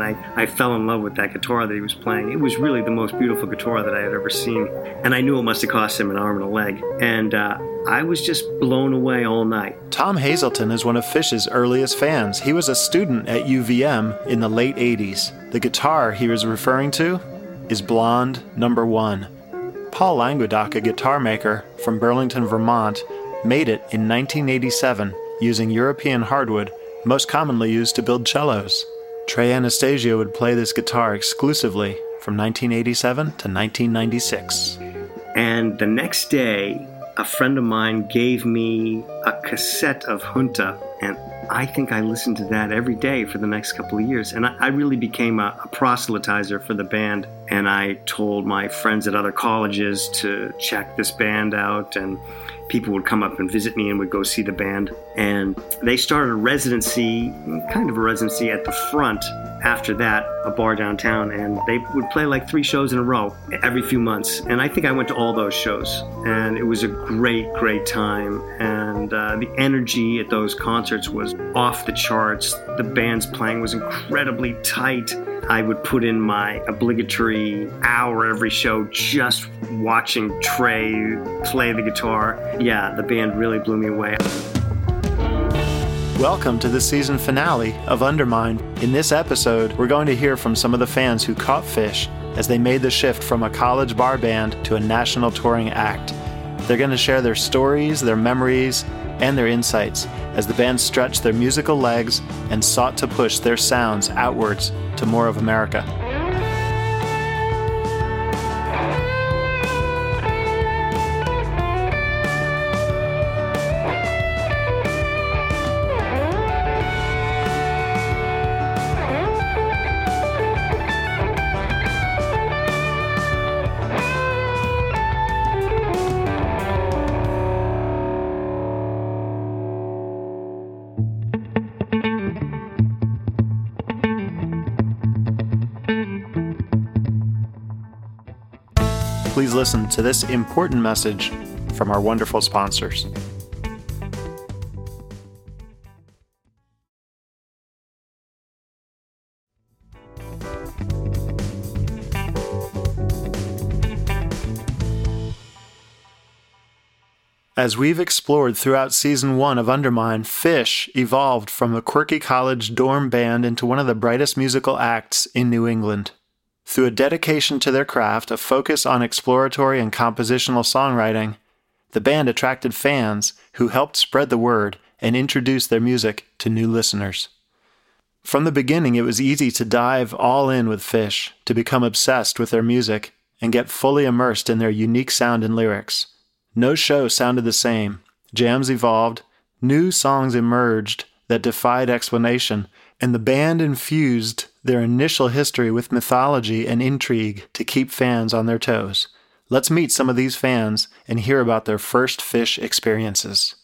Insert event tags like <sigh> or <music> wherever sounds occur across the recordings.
And I, I fell in love with that guitar that he was playing. It was really the most beautiful guitar that I had ever seen. And I knew it must have cost him an arm and a leg. And uh, I was just blown away all night. Tom Hazelton is one of Phish's earliest fans. He was a student at UVM in the late 80s. The guitar he was referring to is Blonde Number One. Paul Languedoc, a guitar maker from Burlington, Vermont, made it in 1987 using European hardwood, most commonly used to build cellos. Trey Anastasio would play this guitar exclusively from 1987 to 1996. And the next day, a friend of mine gave me a cassette of Junta, and I think I listened to that every day for the next couple of years. And I, I really became a, a, proselytizer for the band. And I told my friends at other colleges to check this band out. And people would come up and visit me and would go see the band. And they started a residency, kind of a residency at the front after that, a bar downtown. And they would play like three shows in a row every few months. And I think I went to all those shows. And it was a great, great time. And uh, the energy at those concerts was off the charts. The band's playing was incredibly tight. I would put in my obligatory hour every show just watching Trey play the guitar. Yeah, the band really blew me away. Welcome to the season finale of Undermine. In this episode, we're going to hear from some of the fans who caught Phish as they made the shift from a college bar band to a national touring act. They're going to share their stories, their memories, and their insights as the band stretched their musical legs and sought to push their sounds outwards to more of America. Listen to this important message from our wonderful sponsors. As we've explored throughout season one of Undermine, Phish evolved from a quirky college dorm band into one of the brightest musical acts in New England. Through a dedication to their craft, a focus on exploratory and compositional songwriting, the band attracted fans who helped spread the word and introduce their music to new listeners. From the beginning, it was easy to dive all in with Phish, to become obsessed with their music, and get fully immersed in their unique sound and lyrics. No show sounded the same. Jams evolved, new songs emerged that defied explanation, and the band infused their initial history with mythology and intrigue to keep fans on their toes. Let's meet some of these fans and hear about their first Phish experiences.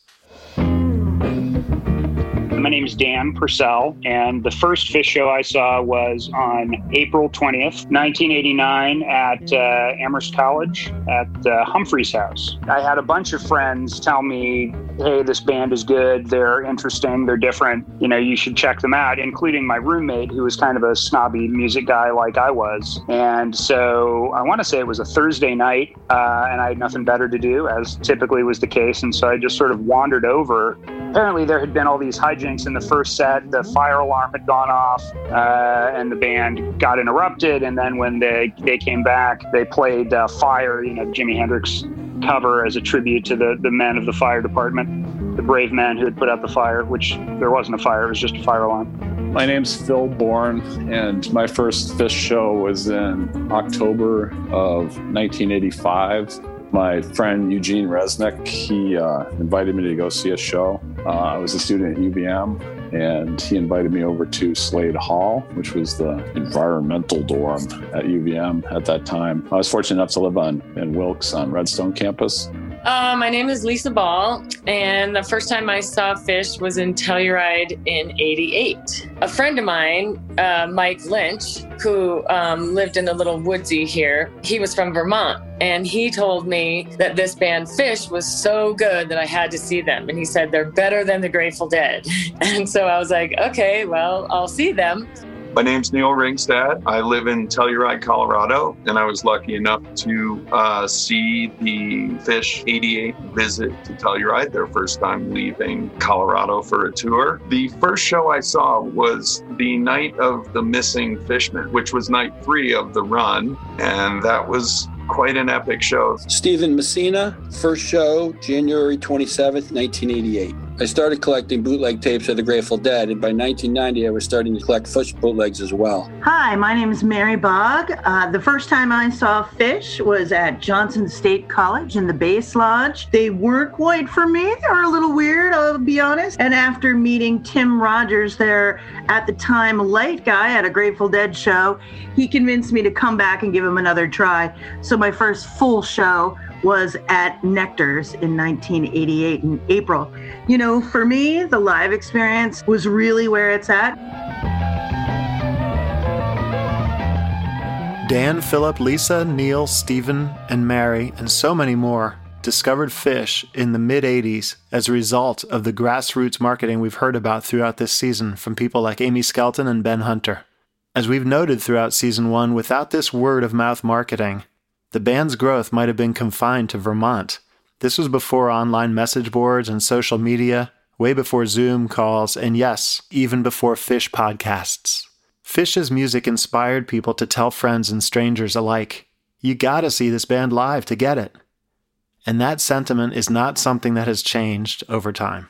My name is Dan Purcell, and the first Phish show I saw was on April 20th, 1989, at uh, Amherst College at uh, Humphries house. I had a bunch of friends tell me, hey, this band is good, they're interesting, they're different, you know, you should check them out, including my roommate, who was kind of a snobby music guy like I was. And so I want to say it was a Thursday night, uh, and I had nothing better to do, as typically was the case. And so I just sort of wandered over. Apparently, there had been all these hijinks in the first set. The fire alarm had gone off, uh, and the band got interrupted. And then when they they came back, they played uh, "Fire," you know, Jimi Hendrix cover as a tribute to the the men of the fire department, the brave men who had put out the fire. Which there wasn't a fire; it was just a fire alarm. My name's Phil Bourne, and my first Phish show was in October of 1985 my friend Eugene Resnick, he uh, invited me to go see a show. Uh, I was a student at UVM, and he invited me over to Slade Hall, which was the environmental dorm at UVM at that time. I was fortunate enough to live on in Wilks on Redstone campus. Uh, my name is Lisa Ball, and the first time I saw Phish was in Telluride in '88. A friend of mine, uh, Mike Lynch, who um, lived in a little woodsy here, he was from Vermont, and he told me that this band Phish was so good that I had to see them. And he said they're better than the Grateful Dead. <laughs> And so I was like, okay, well, I'll see them. My name's Neil Ringstad. I live in Telluride, Colorado, and I was lucky enough to uh, see the Phish 88 visit to Telluride, their first time leaving Colorado for a tour. The first show I saw was the night of the missing Fishmen, which was night three of the run, and that was quite an epic show. Stephen Messina, first show, January 27th, 1988. I started collecting bootleg tapes of the Grateful Dead, and by 1990, I was starting to collect Phish bootlegs as well. Hi, my name is Mary Bogg. Uh, the first time I saw Phish was at Johnson State College in the Base Lodge. They weren't quite for me. They were a little weird, I'll be honest. And after meeting Tim Rogers, there at the time light guy at a Grateful Dead show, he convinced me to come back and give him another try. So my first full show was at Nectar's in 1988 in April. You know, for me, the live experience was really where it's at. Dan, Philip, Lisa, Neil, Stephen, and Mary, and so many more discovered Phish in the mid 80s as a result of the grassroots marketing we've heard about throughout this season from people like Amy Skelton and Ben Hunter. As we've noted throughout season one, without this word of mouth marketing, the band's growth might have been confined to Vermont. This was before online message boards and social media, way before Zoom calls, and yes, even before Phish podcasts. Phish's music inspired people to tell friends and strangers alike, you gotta see this band live to get it. And that sentiment is not something that has changed over time.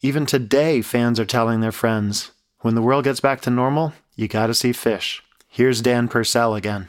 Even today, fans are telling their friends, when the world gets back to normal, you gotta see Phish. Here's Dan Purcell again.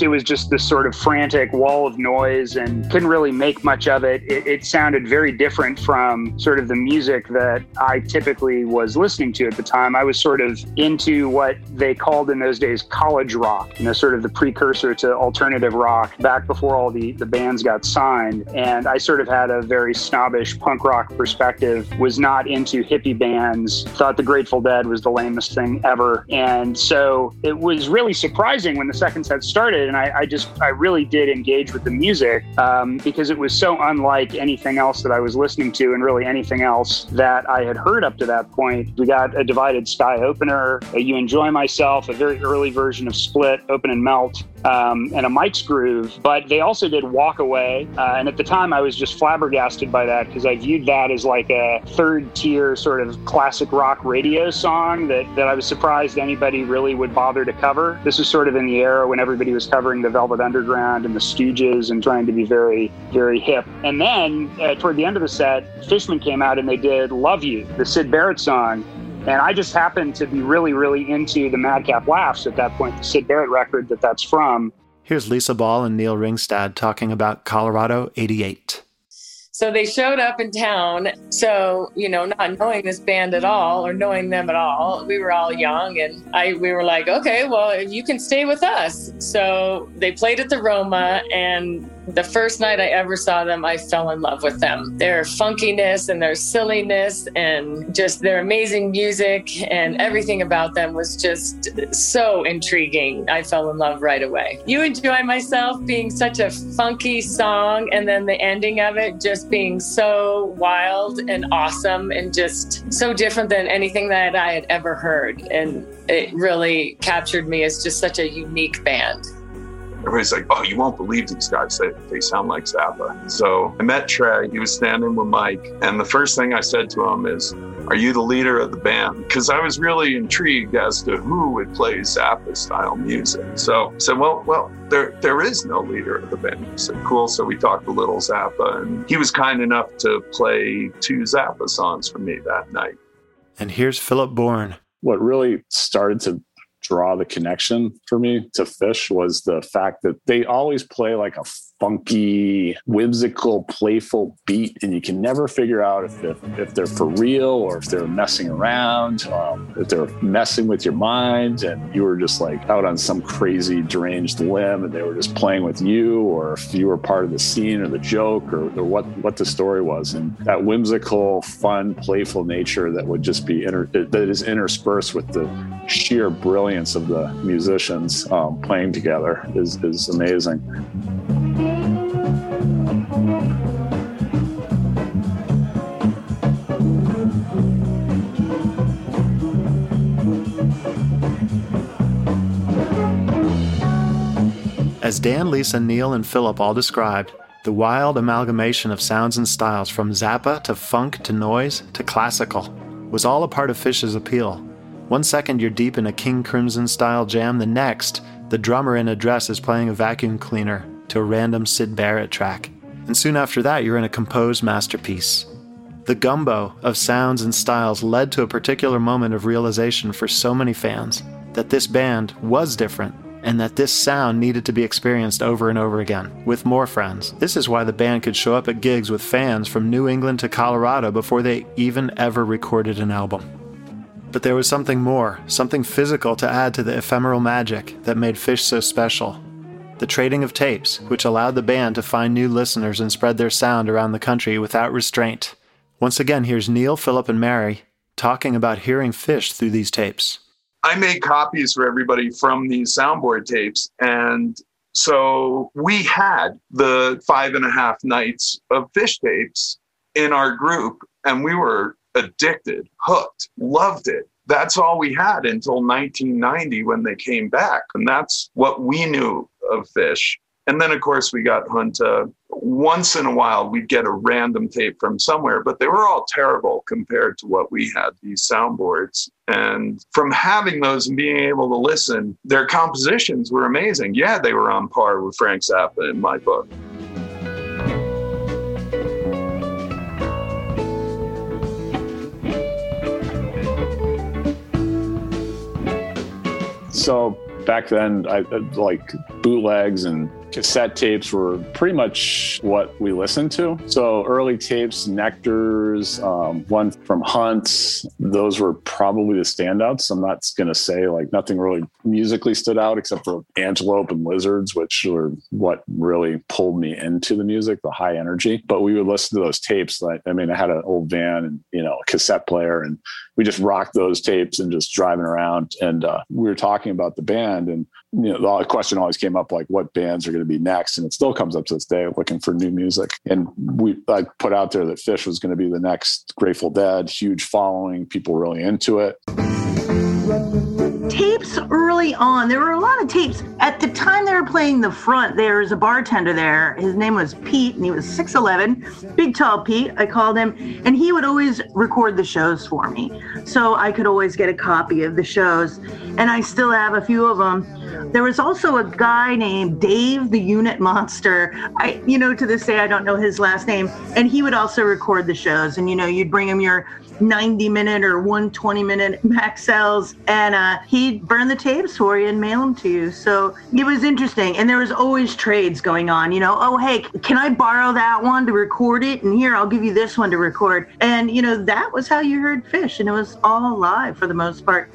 It was just this sort of frantic wall of noise and couldn't really make much of it. it. It sounded very different from sort of the music that I typically was listening to at the time. I was sort of into what they called in those days college rock, you know, sort of the precursor to alternative rock back before all the, the bands got signed. And I sort of had a very snobbish punk rock perspective, was not into hippie bands, thought the Grateful Dead was the lamest thing ever. And so it was really surprising when the second set started and I, I, just I really did engage with the music um, because it was so unlike anything else that I was listening to, and really anything else that I had heard up to that point. We got a divided sky opener, You Enjoy Myself, a very early version of Split, Open and Melt, um, and a Mike's Groove. But they also did Walk Away, uh, and at the time I was just flabbergasted by that because I viewed that as like a third tier sort of classic rock radio song that that I was surprised anybody really would bother to cover. This was sort of in the era when everybody was covering the Velvet Underground and the Stooges and trying to be very, very hip. And then uh, toward the end of the set, Fishman came out and they did Love You, the Syd Barrett song. And I just happened to be really, really into the Madcap Laughs at that point, the Syd Barrett record that that's from. Here's Lisa Ball and Neil Ringstad talking about Colorado 88. So they showed up in town. So, you know, not knowing this band at all or knowing them at all, we were all young and I we were like, okay, well, you can stay with us. So they played at the Roma and the first night I ever saw them, I fell in love with them. Their funkiness and their silliness and just their amazing music and everything about them was just so intriguing. I fell in love right away. You enjoy myself being such a funky song and then the ending of it just being so wild and awesome and just so different than anything that I had ever heard. And it really captured me as just such a unique band everybody's like, oh, you won't believe these guys. They, they sound like Zappa. So I met Trey. He was standing with Mike. And the first thing I said to him is, are you the leader of the band? Because I was really intrigued as to who would play Zappa style music. So I said, well, well, there there is no leader of the band. He said, cool. So we talked a little Zappa, and he was kind enough to play two Zappa songs for me that night. And here's Philip Bourne. What really started to draw the connection for me to Phish was the fact that they always play like a funky, whimsical, playful beat, and you can never figure out if, if, if they're for real or if they're messing around, um, if they're messing with your mind, and you were just like out on some crazy deranged limb, and they were just playing with you, or if you were part of the scene or the joke or, or what what the story was, and that whimsical, fun, playful nature that would just be inter- that is interspersed with the sheer brilliance of the musicians um, playing together is is amazing. As Dan, Lisa, Neil, and Philip all described, the wild amalgamation of sounds and styles from Zappa to funk to noise to classical was all a part of Phish's appeal. One second you're deep in a King Crimson style jam, the next, the drummer in a dress is playing a vacuum cleaner to a random Syd Barrett track. And soon after that, you're in a composed masterpiece. The gumbo of sounds and styles led to a particular moment of realization for so many fans that this band was different and that this sound needed to be experienced over and over again with more friends. This is why the band could show up at gigs with fans from New England to Colorado before they even ever recorded an album. But there was something more, something physical to add to the ephemeral magic that made Phish so special. The trading of tapes, which allowed the band to find new listeners and spread their sound around the country without restraint. Once again, here's Neil, Philip, and Mary talking about hearing Phish through these tapes. I made copies for everybody from these soundboard tapes. And so we had the five and a half nights of Phish tapes in our group, and we were addicted, hooked, loved it. That's all we had until 1990 when they came back. And that's what we knew of Phish. And then, of course, we got Junta. Once in a while, we'd get a random tape from somewhere, but they were all terrible compared to what we had, these soundboards. And from having those and being able to listen, their compositions were amazing. Yeah, they were on par with Frank Zappa in my book. So back then, I like bootlegs and cassette tapes were pretty much what we listened to. So early tapes, Nectars, um, one from Hunts, those were probably the standouts. I'm not going to say like nothing really musically stood out except for Antelope and Lizards, which were what really pulled me into the music, the high energy. But we would listen to those tapes. Like, I mean, I had an old van and, you know, a cassette player and we just rocked those tapes and just driving around. And uh, we were talking about the band and, you know, the question always came up like what bands are going to be next, and it still comes up to this day looking for new music. And we I put out there that Phish was going to be the next Grateful Dead, huge following, people really into it. Tapes early on, there were a lot of tapes. At the time they were playing the front, there was a bartender there. His name was Pete, and he was 6'11, big tall Pete, I called him. And he would always record the shows for me. So I could always get a copy of the shows. And I still have a few of them. There was also a guy named Dave the Unit Monster. I, you know, to this day, I don't know his last name. And he would also record the shows. And, you know, you'd bring him your 90 minute or 120 minute <laughs> Maxells and uh, he'd burn the tapes for you and mail them to you. So it was interesting. And there was always trades going on, you know, oh, hey, can I borrow that one to record it? And here, I'll give you this one to record. And, you know, that was how you heard Phish. And it was all live for the most part.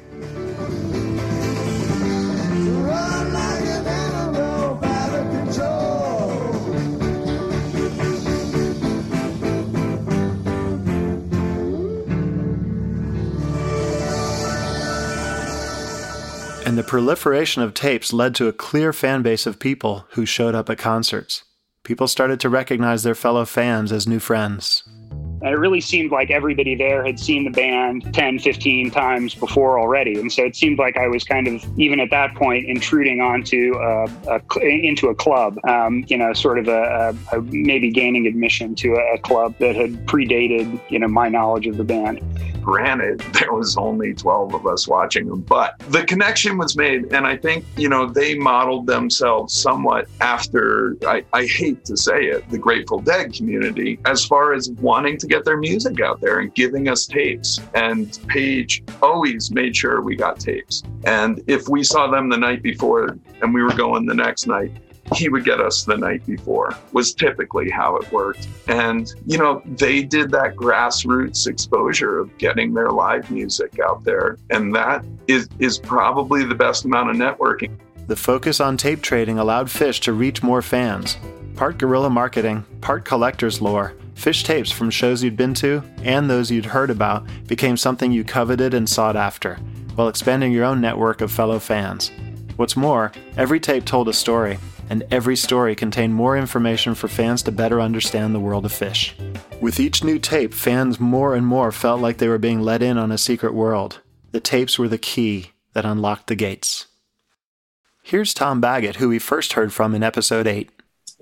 And the proliferation of tapes led to a clear fan base of people who showed up at concerts. People started to recognize their fellow fans as new friends. And it really seemed like everybody there had seen the band 10, 15 times before already. And so it seemed like I was kind of, even at that point, intruding onto a, a into a club, um, you know, sort of a, a, maybe gaining admission to a, club that had predated, you know, my knowledge of the band. Granted, <laughs> there was only 12 of us watching them, but the connection was made. And I think, you know, they modeled themselves somewhat after, I, I hate to say it, the Grateful Dead community, as far as wanting to get their music out there and giving us tapes. And Page always made sure we got tapes. And if we saw them the night before and we were going the next night, he would get us the night before was typically how it worked. And you know they did that grassroots exposure of getting their live music out there. And that is is probably the best amount of networking. The focus on tape trading allowed Phish to reach more fans. Part guerrilla marketing part collector's lore Phish tapes from shows you'd been to and those you'd heard about became something you coveted and sought after, while expanding your own network of fellow fans. What's more, every tape told a story, and every story contained more information for fans to better understand the world of Phish. With each new tape, fans more and more felt like they were being let in on a secret world. The tapes were the key that unlocked the gates. Here's Tom Baggett, who we first heard from in episode 8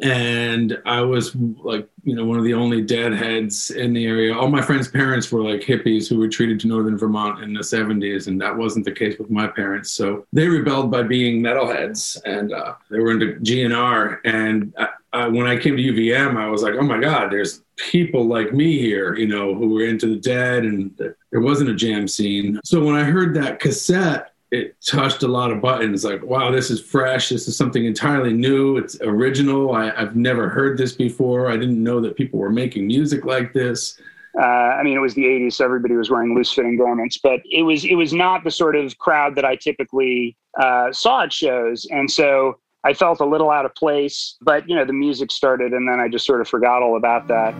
and I was like, you know, one of the only deadheads in the area. All my friends' parents were like hippies who retreated to northern Vermont in the 70s, and that wasn't the case with my parents. So they rebelled by being metalheads, and uh, they were into GNR. And I, I, when I came to UVM, I was like, oh my God, there's people like me here, you know, who were into the dead, and there wasn't a jam scene. So when I heard that cassette, it touched a lot of buttons. Like wow this is fresh. This is something entirely new. It's original. I, have never heard this before. I didn't know that people were making music like this. Uh, i mean it was the 80s so everybody was wearing loose fitting garments but it was it was not the sort of crowd that i typically uh, saw at shows. And so i felt a little out of place but you know the music started and then i just sort of forgot all about that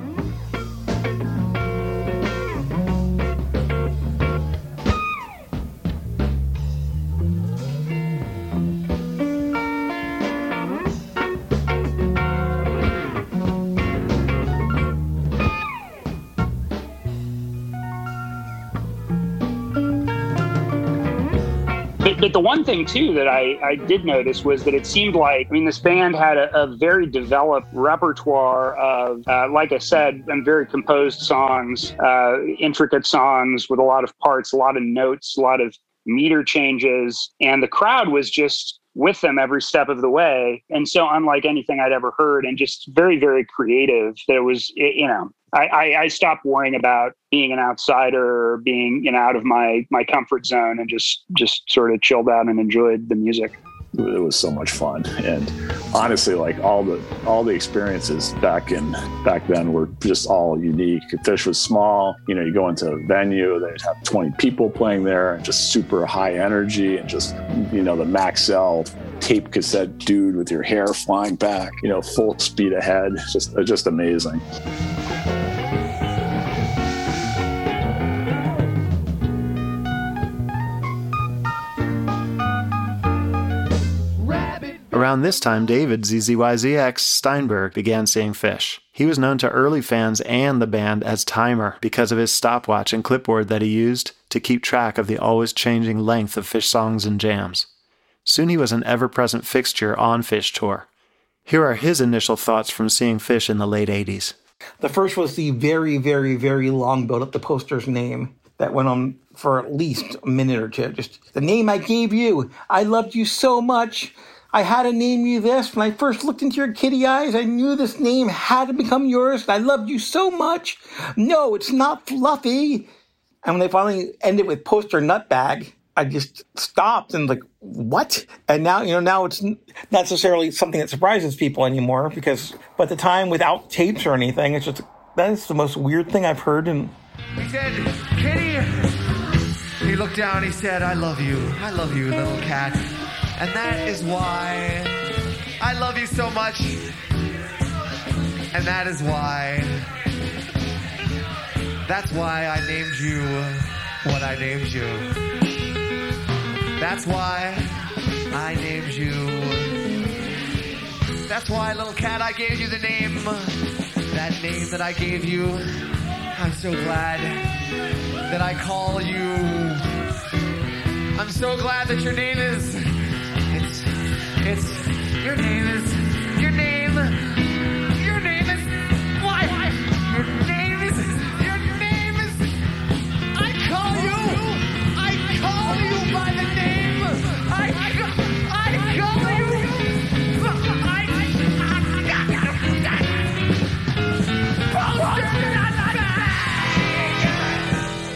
but the one thing too that I, I did notice was that it seemed like I mean this band had a, a very developed repertoire of uh, like I said and very composed songs, uh, intricate songs with a lot of parts, a lot of notes, a lot of meter changes, and the crowd was just with them every step of the way. And so unlike anything I'd ever heard and just very, very creative. There was, you know, I, I, I, stopped worrying about being an outsider or being you know out of my my comfort zone and just just sort of chilled out and enjoyed the music. It was so much fun. And honestly like all the all the experiences back in back then were just all unique. Phish was small. You know you go into a venue they'd have 20 people playing there and just super high energy and just you know the maxell tape cassette dude with your hair flying back you know full speed ahead. Just just amazing Around this time, David ZZYZX Steinberg began seeing Phish. He was known to early fans and the band as Timer because of his stopwatch and clipboard that he used to keep track of the always changing length of Phish songs and jams. Soon he was an ever present fixture on Phish Tour. Here are his initial thoughts from seeing Phish in the late 80s. The first was the very, very, very long build up the poster's name that went on for at least a minute or two. Just the name I gave you. I loved you so much. I had to name you this. When I first looked into your kitty eyes, I knew this name had to become yours. I loved you so much. No, it's not fluffy. And when they finally ended with poster nutbag, I just stopped and like, what? And now, you know, now it's not necessarily something that surprises people anymore because, but the time without tapes or anything, it's just, that is the most weird thing I've heard. And he said, Kitty, he looked down, he said, I love you. I love you, little cat. And that is why I love you so much. And that is why, that's why I named you what I named you. That's why I named you. That's why, little cat, I gave you the name. That name that I gave you. I'm so glad that I call you. I'm so glad that your name is. It's. Your name is. Your name. Your name is. Why? Your name is. Your name is. I call you. I call you by the name. I. I call you.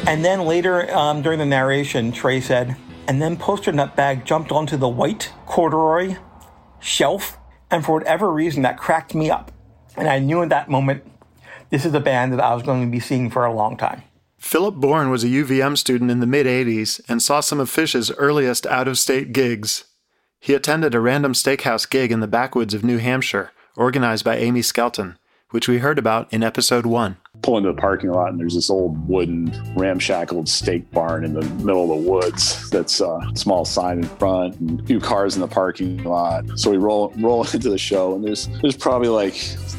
And then later um, during the narration, Trey said, and then Poster Nutbag jumped onto the white corduroy shelf, and for whatever reason, that cracked me up. And I knew in that moment, this is a band that I was going to be seeing for a long time. Philip Bourne was a UVM student in the mid 80s and saw some of Phish's earliest out of state gigs. He attended a random steakhouse gig in the backwoods of New Hampshire, organized by Amy Skelton, which we heard about in episode 1 pull into the parking lot and there's this old wooden ramshackled steak barn in the middle of the woods that's a small sign in front and a few cars in the parking lot so we roll roll <laughs> into the show and there's there's probably like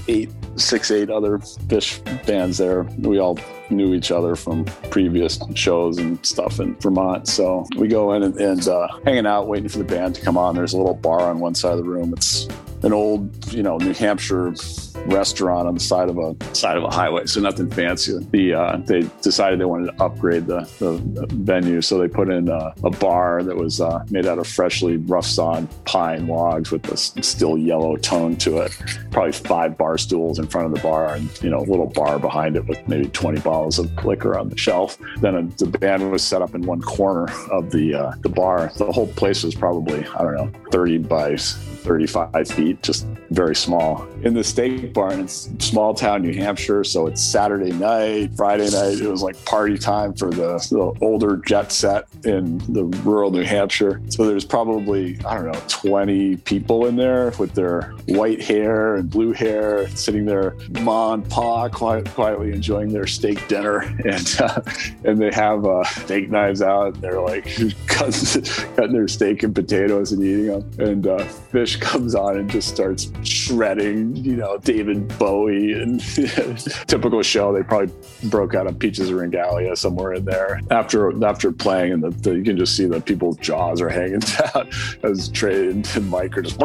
eight six eight other Phish bands there we all knew each other from previous shows and stuff in Vermont. So we go in and, and uh, hanging out, waiting for the band to come on. There's a little bar on one side of the room. It's an old, you know, New Hampshire restaurant on the side of a side of a highway, so nothing fancy. The uh, they decided they wanted to upgrade the, the venue, so they put in a, a bar that was uh, made out of freshly rough sawn pine logs with a still yellow tone to it. Probably five bar stools in front of the bar, and you know, a little bar behind it with maybe 20 bottles of liquor on the shelf. Then a, the band was set up in one corner of the uh, the bar. The whole place was probably I don't know 30 by 35 feet, just very small. In the steak barn, it's small town New Hampshire, so it's Saturday night, Friday night. It was like party time for the, the older jet set in the rural New Hampshire. So there's probably, I don't know, 20 people in there with their white hair and blue hair, sitting there, ma and pa, quiet, quietly enjoying their steak dinner. <laughs> And uh, and they have uh, steak knives out. and They're like <laughs> cutting, cutting their steak and potatoes and eating them. And uh, Phish <laughs> comes on and just starts shredding, you know, David Bowie and <laughs> typical show. They probably broke out of Peaches en Regalia somewhere in there after after playing, and the, the, you can just see that people's jaws are <laughs> hanging down as Trey and <laughs> Mike are just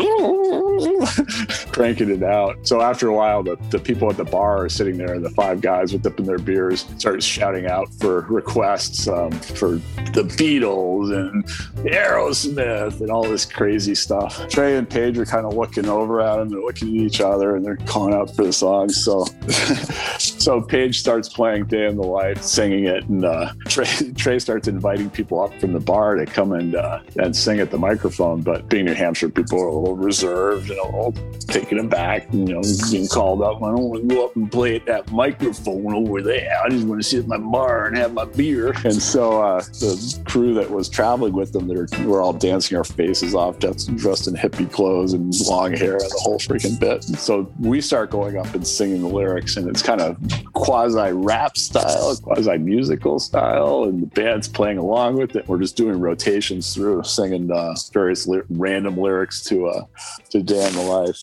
cranking it out. So after a while, the, the people at the bar are sitting there, and the five guys with dipping their beers start shouting out for requests um, for the Beatles and Aerosmith and all this crazy stuff. Trey and Page are kind of looking over at them, they're looking at each other, and they're calling out for the songs. So, <laughs> so Page starts playing "Day in the Life," singing it, and uh, Trey, <laughs> Trey starts inviting people up from the bar to come and uh, and sing at the microphone. But being New Hampshire, people are a little reserved and a little taken aback. You know, being called up. I don't want to go up and play at that microphone over there. I just want to sit at my bar and have my beer. And so uh, the crew that was traveling with them, that were all dancing our faces off, just dressed in hippie clothes and long hair and the whole freaking bit. So we start going up and singing the lyrics, and it's kind of quasi rap style, quasi musical style, and the band's playing along with it. We're just doing rotations through, singing uh, various random lyrics to uh, to the Life.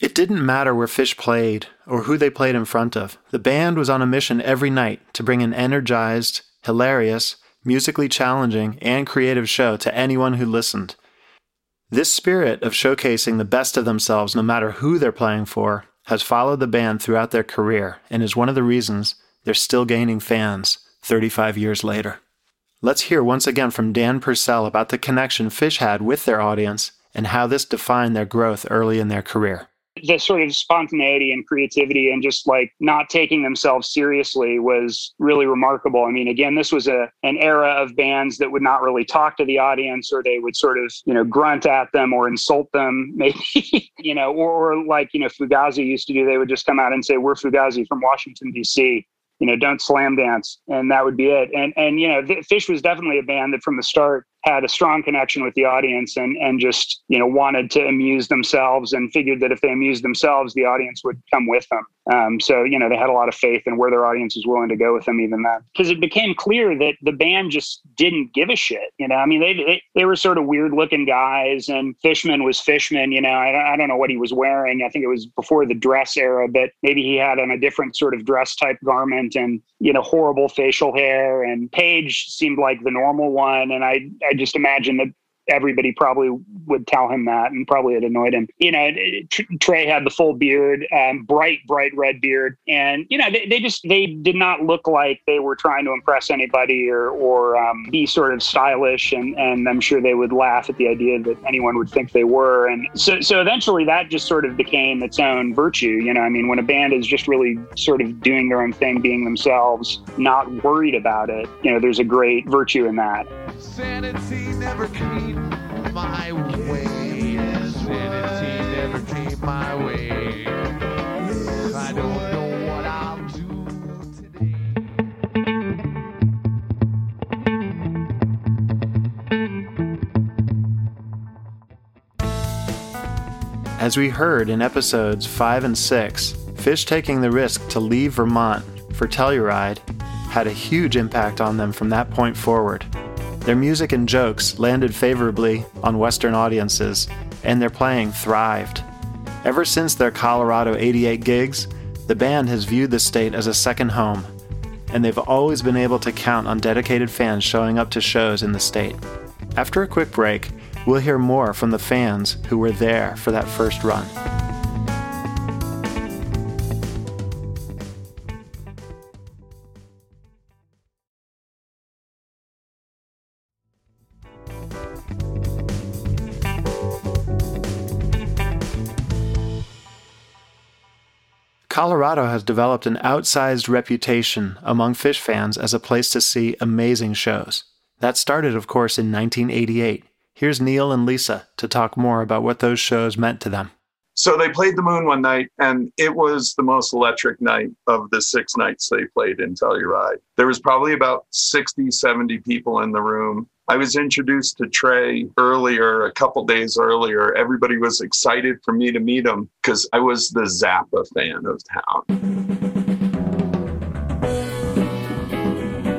It didn't matter where Phish played or who they played in front of. The band was on a mission every night to bring an energized, hilarious, musically challenging, and creative show to anyone who listened. This spirit of showcasing the best of themselves, no matter who they're playing for, has followed the band throughout their career and is one of the reasons they're still gaining fans 35 years later. Let's hear once again from Dan Purcell about the connection Phish had with their audience and how this defined their growth early in their career. The sort of spontaneity and creativity and just like not taking themselves seriously was really remarkable. I mean, again, this was a an era of bands that would not really talk to the audience or they would sort of, you know, grunt at them or insult them, <laughs> maybe, you know, or, or like, you know, Fugazi used to do, they would just come out and say, We're Fugazi from Washington, DC you know, don't slam dance, and that would be it. And and you know, Phish was definitely a band that from the start had a strong connection with the audience and and just you know wanted to amuse themselves and figured that if they amused themselves, the audience would come with them. Um, so you know, they had a lot of faith in where their audience was willing to go with them, even then, because it became clear that the band just didn't give a shit. You know, I mean, they they, they were sort of weird looking guys, and Fishman was Fishman. You know, I, I don't know what he was wearing. I think it was before the dress era, but maybe he had on a different sort of dress type garment and you know horrible facial hair. And Page seemed like the normal one, and I I just imagine that everybody probably would tell him that and probably it annoyed him. You know, Trey had the full beard, um, bright, bright red beard. And, you know, they, they, just, they did not look like they were trying to impress anybody or, or um, be sort of stylish. And, and I'm sure they would laugh at the idea that anyone would think they were. And so, so eventually that just sort of became its own virtue. You know, I mean, when a band is just really sort of doing their own thing, being themselves, not worried about it, you know, there's a great virtue in that. Sanity never came my way. Never came my way. I don't know what I'll do today. As we heard in episodes 5 and 6, Phish taking the risk to leave Vermont for Telluride had a huge impact on them from that point forward. Their music and jokes landed favorably on Western audiences, and their playing thrived. Ever since their Colorado 88 gigs, the band has viewed the state as a second home, and they've always been able to count on dedicated fans showing up to shows in the state. After a quick break, we'll hear more from the fans who were there for that first run. Colorado has developed an outsized reputation among Phish fans as a place to see amazing shows. That started, of course, in 1988. Here's Neil and Lisa to talk more about what those shows meant to them. So they played the moon one night, and it was the most electric night of the six nights they played in Telluride. There was probably about 60, 70 people in the room. I was introduced to Trey earlier, a couple days earlier. Everybody was excited for me to meet him because I was the Zappa fan of town.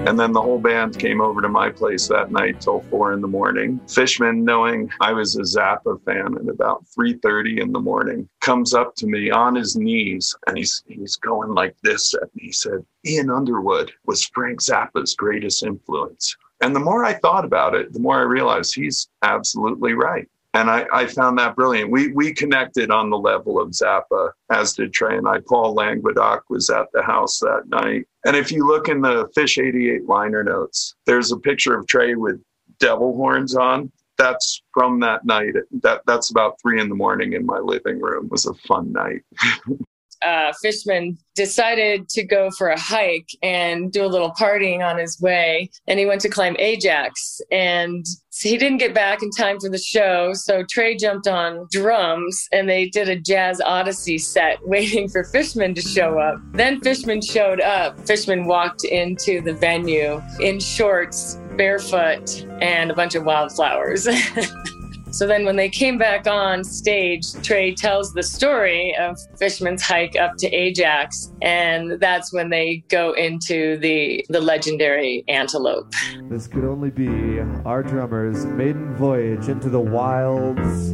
And then the whole band came over to my place that night till four in the morning. Fishman, knowing I was a Zappa fan at about 3:30 in the morning, comes up to me on his knees and he's he's going like this at me. He said, Ian Underwood was Frank Zappa's greatest influence. And the more I thought about it, the more I realized he's absolutely right. And I, I, found that brilliant. We we connected on the level of Zappa, as did Trey and I. Paul Languedoc was at the house that night. And if you look in the Phish 88 liner notes, there's a picture of Trey with devil horns on. That's from that night. That that's about three in the morning in my living room. It was a fun night. <laughs> uh, Fishman decided to go for a hike and do a little partying on his way. And he went to climb Ajax. And he didn't get back in time for the show. So Trey jumped on drums and they did a jazz odyssey set <laughs> waiting for Fishman to show up. Then Fishman showed up. Fishman walked into the venue in shorts, barefoot, and a bunch of wildflowers. <laughs> So then when they came back on stage, Trey tells the story of Fishman's hike up to Ajax, and that's when they go into the the legendary Antelope. This could only be our drummer's maiden voyage into the wilds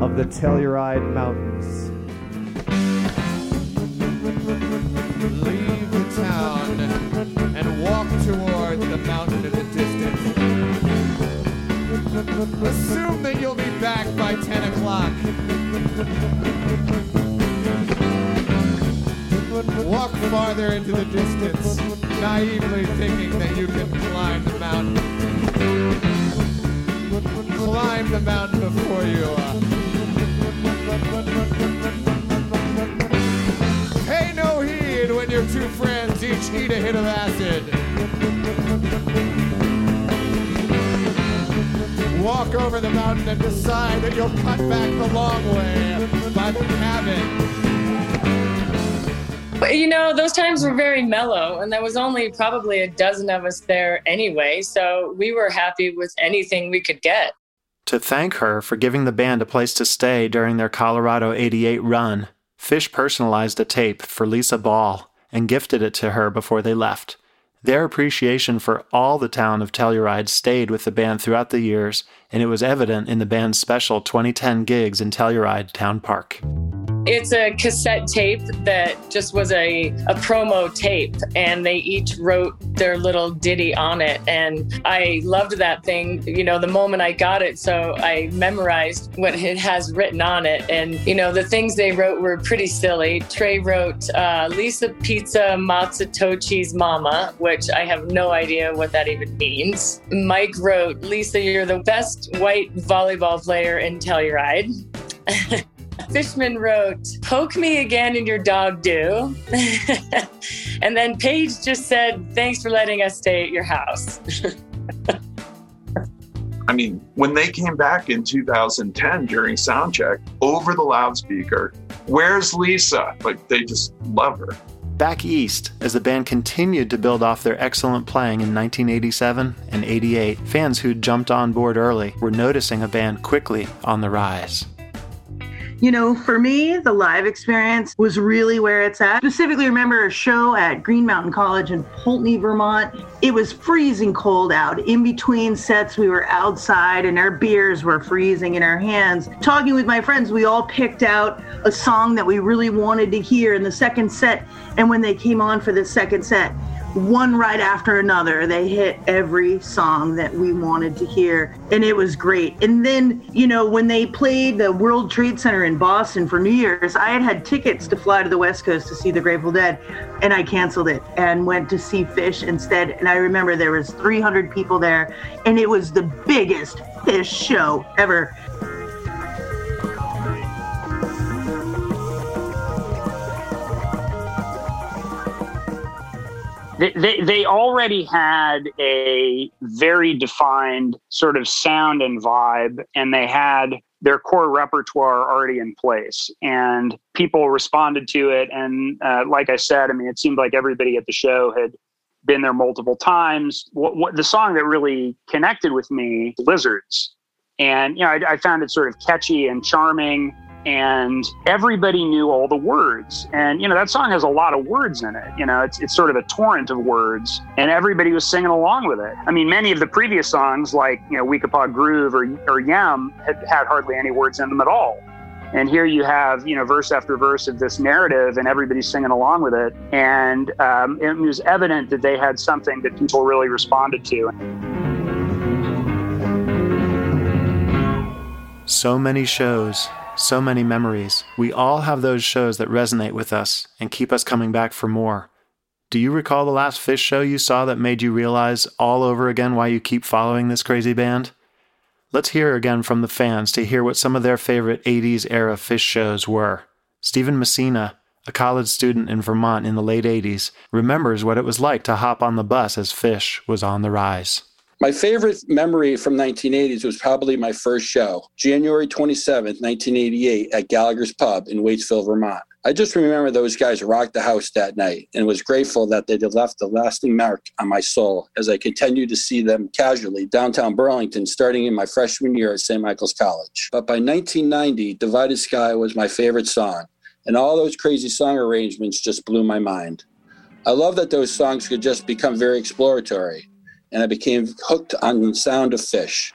of the Telluride Mountains. Leave the town and walk toward the mountain in the distance. Assume that you'll be back by 10 o'clock. Walk farther into the distance, naively thinking that you can climb the mountain. Climb the mountain before you. Pay no heed when your two friends each eat a hit of acid. Walk over the mountain and decide that you'll cut back the long way, but haven't. You know, those times were very mellow, and there was only probably a dozen of us there anyway, so we were happy with anything we could get. To thank her for giving the band a place to stay during their Colorado 88 run, Phish personalized a tape for Lisa Ball and gifted it to her before they left. Their appreciation for all the town of Telluride stayed with the band throughout the years, and it was evident in the band's special 2010 gigs in Telluride Town Park. It's a cassette tape that just was a, a promo tape, and they each wrote their little ditty on it. And I loved that thing, you know, the moment I got it. So I memorized what it has written on it. And, you know, the things they wrote were pretty silly. Trey wrote uh, Lisa Pizza Matsatochi's Mama, which I have no idea what that even means. Mike wrote, Lisa, you're the best white volleyball player in Telluride. <laughs> Fishman wrote, Poke me again and your dog do. <laughs> and then Paige just said, Thanks for letting us stay at your house. <laughs> I mean, when they came back in 2010 during soundcheck over the loudspeaker, where's Lisa? Like, they just love her. Back east, as the band continued to build off their excellent playing in 1987 and 88, fans who'd jumped on board early were noticing a band quickly on the rise. You know, for me, the live experience was really where it's at. Specifically, remember a show at Green Mountain College in Poultney, Vermont. It was freezing cold out. In between sets, we were outside and our beers were freezing in our hands. Talking with my friends, we all picked out a song that we really wanted to hear in the second set. And when they came on for the second set, one right after another. They hit every song that we wanted to hear, and it was great. And then, you know, when they played the World Trade Center in Boston for New Year's, I had had tickets to fly to the West Coast to see the Grateful Dead, and I canceled it and went to see Phish instead. And I remember there was 300 people there, and it was the biggest Phish show ever. They, they, already had a very defined sort of sound and vibe, and they had their core repertoire already in place, and people responded to it. And uh, like I said, I mean, it seemed like everybody at the show had been there multiple times. What, what the song that really connected with me, Lizards, and you know, I, I found it sort of catchy and charming and everybody knew all the words. And you know that song has a lot of words in it. You know, it's it's sort of a torrent of words, and everybody was singing along with it. I mean, many of the previous songs, like you know Weekapaug Groove or or Yem, had had hardly any words in them at all. And here you have, you know, verse after verse of this narrative, and everybody's singing along with it. And um, it was evident that they had something that people really responded to. So many shows so many memories. We all have those shows that resonate with us and keep us coming back for more. Do you recall the last Phish show you saw that made you realize all over again why you keep following this crazy band? Let's hear again from the fans to hear what some of their favorite 80s era Phish shows were. Stephen Messina, a college student in Vermont in the late 80s, remembers what it was like to hop on the bus as Phish was on the rise. My favorite memory from 1980s was probably my first show, January 27th, 1988, at Gallagher's Pub in Waitsfield, Vermont. I just remember those guys rocked the house that night and was grateful that they left a lasting mark on my soul as I continued to see them casually downtown Burlington starting in my freshman year at St. Michael's College. But by 1990, Divided Sky was my favorite song, and all those crazy song arrangements just blew my mind. I love that those songs could just become very exploratory and I became hooked on the sound of Phish.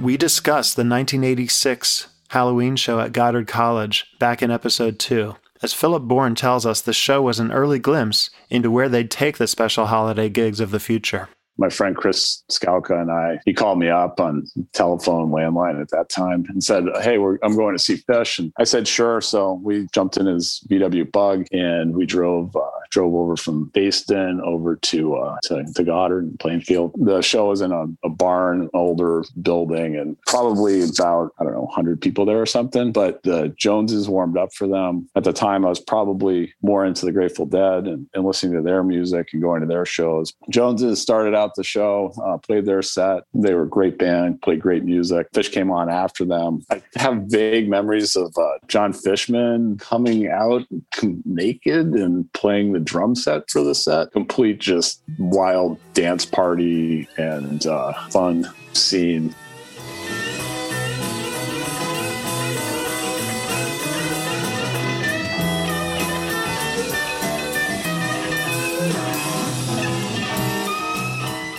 We discussed the 1986 Halloween show at Goddard College back in episode 2. As Philip Bourne tells us, the show was an early glimpse into where they'd take the special holiday gigs of the future my friend Chris Skalka and I, he called me up on telephone landline at that time and said, Hey, I'm going to see Phish. And I said, Sure. So we jumped in his VW bug and we drove, uh, drove over from Baston over to uh, to, to Goddard and Plainfield. The show was in a, a barn, older building, and probably about I don't know 100 people there or something. But the Joneses warmed up for them. At the time, I was probably more into the Grateful Dead and, and listening to their music and going to their shows. Joneses started out the show, uh, played their set. They were a great band, played great music. Phish came on after them. I have vague memories of uh, Jon Fishman coming out naked and playing the drum set for the set. Complete just wild dance party and uh, fun scene.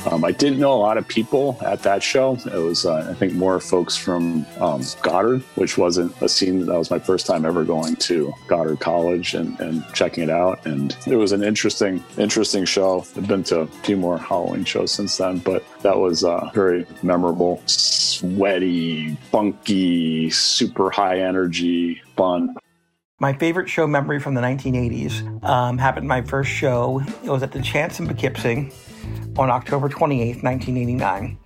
Um, I didn't know a lot of people at that show. It was, uh, I think, more folks from um, Goddard, which wasn't a scene that was my first time ever going to Goddard College and, and checking it out. And it was an interesting, interesting show. I've been to a few more Halloween shows since then, but that was uh, very memorable. Sweaty, funky, super high energy, fun. My favorite show memory from the 1980s um, happened my first show. It was at the Chance in Poughkeepsie on October 28, 1989.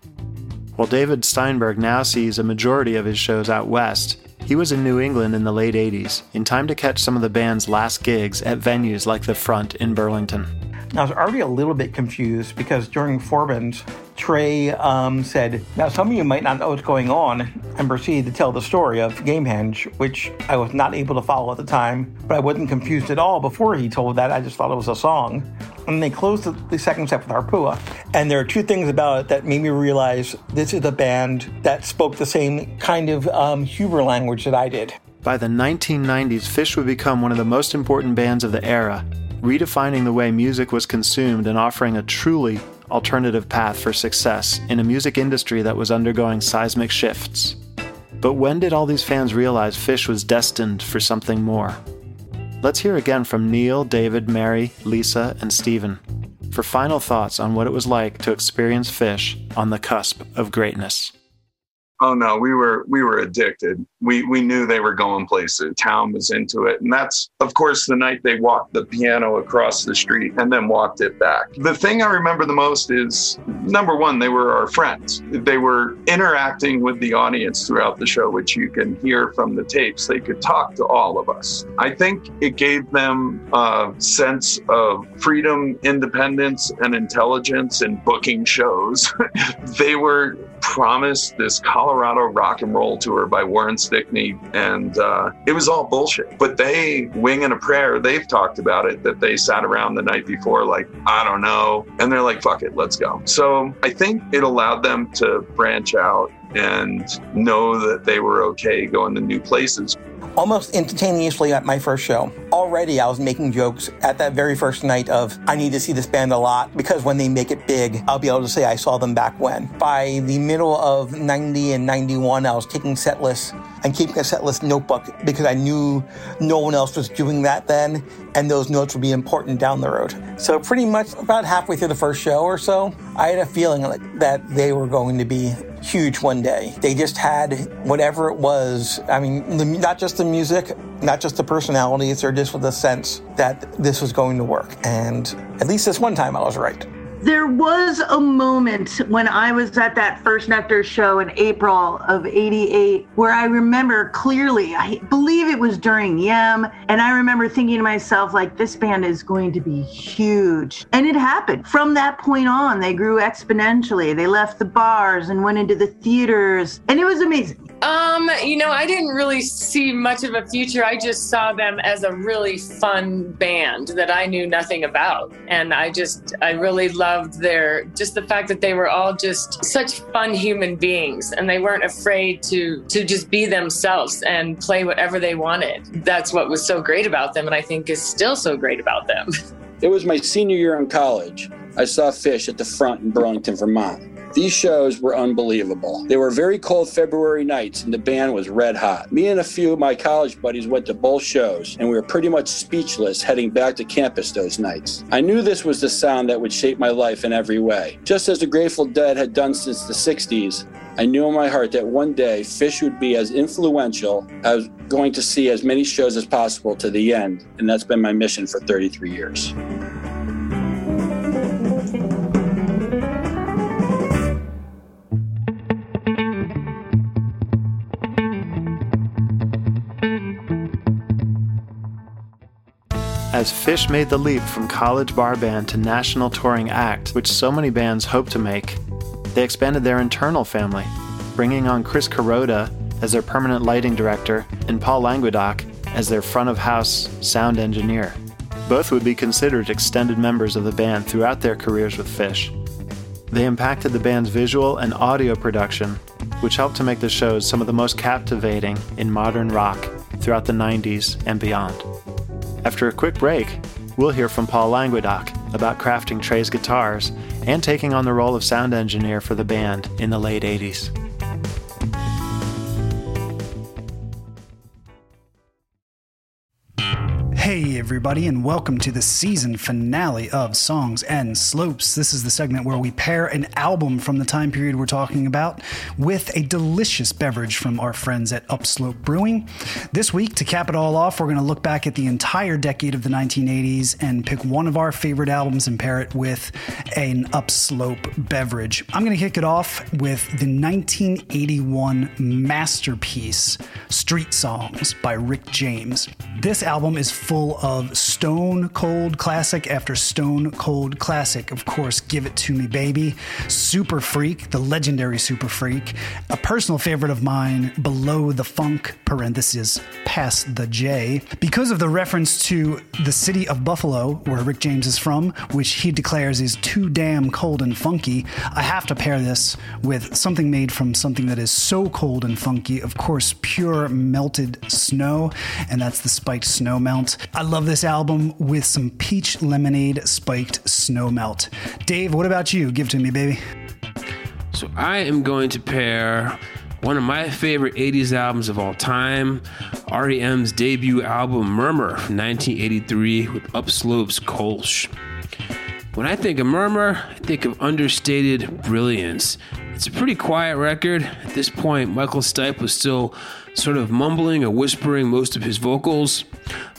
While David Steinberg now sees a majority of his shows out west, he was in New England in the late 80s, in time to catch some of the band's last gigs at venues like The Front in Burlington. I was already a little bit confused because during Forbin's, Trey um, said, Now, some of you might not know what's going on, and proceeded to tell the story of Gamehenge, which I was not able to follow at the time, but I wasn't confused at all before he told that. I just thought it was a song. And they closed the, second set with Harpua. And there are two things about it that made me realize this is a band that spoke the same kind of um, Huber language that I did. By the 1990s, Phish would become one of the most important bands of the era, redefining the way music was consumed and offering a truly alternative path for success in a music industry that was undergoing seismic shifts. But when did all these fans realize Phish was destined for something more? Let's hear again from Neil, David, Mary, Lisa, and Stephen for final thoughts on what it was like to experience Phish on the cusp of greatness. Oh no, we were we were addicted. We we knew they were going places. Town was into it, and that's of course the night they walked the piano across the street and then walked it back. The thing I remember the most is number one, they were our friends. They were interacting with the audience throughout the show, which you can hear from the tapes. They could talk to all of us. I think it gave them a sense of freedom, independence, and intelligence in booking shows. <laughs> they were promised this Colorado rock and roll tour by Warren Stickney, and uh, it was all bullshit. But they, wing and a prayer, they've talked about it that they sat around the night before, like, I don't know. And they're like, fuck it, let's go. So I think it allowed them to branch out and know that they were okay going to new places almost instantaneously at my first show. Already I was making jokes at that very first night of, I need to see this band a lot because when they make it big, I'll be able to say I saw them back when. By the middle of 90 and 91, I was taking set lists and keeping a set list notebook because I knew no one else was doing that then, and those notes would be important down the road. So pretty much about halfway through the first show or so, I had a feeling like that they were going to be huge one day. They just had whatever it was. I mean, the, not just the music, not just the personalities, or just with the sense that this was going to work. And at least this one time I was right. There was a moment when I was at that first Nectar show in April of 88 where I remember clearly, I believe it was during Yem, and I remember thinking to myself, like, this band is going to be huge. And it happened. From that point on, they grew exponentially. They left the bars and went into the theaters, and it was amazing. Um, you know, I didn't really see much of a future. I just saw them as a really fun band that I knew nothing about. And I just, I really loved their, just the fact that they were all just such fun human beings and they weren't afraid to, to just be themselves and play whatever they wanted. That's what was so great about them. And I think is still so great about them. <laughs> It was my senior year in college. I saw Phish at the front in Burlington, Vermont. These shows were unbelievable. They were very cold February nights, and the band was red hot. Me and a few of my college buddies went to both shows, and we were pretty much speechless heading back to campus those nights. I knew this was the sound that would shape my life in every way. Just as the Grateful Dead had done since the 60s, I knew in my heart that one day Phish would be as influential as going to see as many shows as possible to the end, and that's been my mission for 33 years. As Phish made the leap from college bar band to national touring act, which so many bands hope to make, they expanded their internal family, bringing on Chris Kuroda as their permanent lighting director and Paul Languedoc as their front of house sound engineer. Both would be considered extended members of the band throughout their careers with Phish. They impacted the band's visual and audio production, which helped to make the shows some of the most captivating in modern rock throughout the 90s and beyond. After a quick break, we'll hear from Paul Languedoc about crafting Trey's guitars and taking on the role of sound engineer for the band in the late 80s. Hey, everybody, and welcome to the season finale of Songs and Slopes. This is the segment where we pair an album from the time period we're talking about with a delicious beverage from our friends at Upslope Brewing. This week, to cap it all off, we're going to look back at the entire decade of the 1980s and pick one of our favorite albums and pair it with an Upslope beverage. I'm going to kick it off with the 1981 masterpiece, Street Songs by Rick James. This album is full of stone cold classic after stone cold classic. Of course, Give It To Me Baby, Super Freak, the legendary Super Freak, a personal favorite of mine, Below the Funk, parenthesis, past the J. Because of the reference to the city of Buffalo, where Rick James is from, which he declares is too damn cold and funky, I have to pair this with something made from something that is so cold and funky, of course, pure melted snow, and that's the spiked snow melt. Love this album with some peach lemonade spiked snow melt. Dave, what about you? Give to me, baby. So I am going to pair one of my favorite 80s albums of all time, REM's debut album Murmur from 1983 with Upslope's Kolsch. When I think of Murmur, I think of understated brilliance. It's a pretty quiet record. At this point, Michael Stipe was still sort of mumbling or whispering most of his vocals.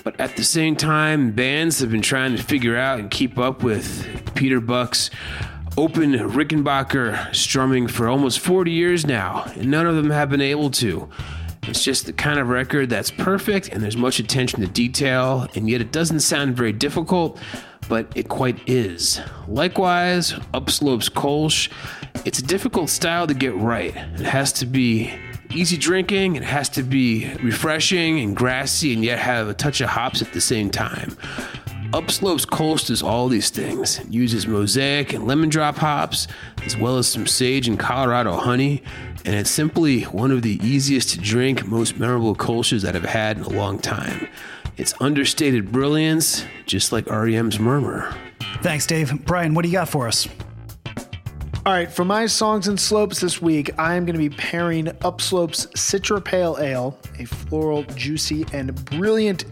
But at the same time, bands have been trying to figure out and keep up with Peter Buck's open Rickenbacker strumming for almost 40 years now, and none of them have been able to. It's just the kind of record that's perfect and there's much attention to detail, and yet it doesn't sound very difficult, but it quite is. Likewise, Upslope's Kolsch, it's a difficult style to get right. It has to be easy drinking, it has to be refreshing and grassy, and yet have a touch of hops at the same time. Upslope's Kolsch does all these things. It uses mosaic and lemon drop hops, as well as some sage and Colorado honey, and it's simply one of the easiest to drink, most memorable Kolsches that I've had in a long time. It's understated brilliance, just like REM's Murmur. Thanks, Dave. Brian, what do you got for us? All right, for my songs and slopes this week, I am going to be pairing Upslope's Citra Pale Ale, a floral, juicy, and brilliant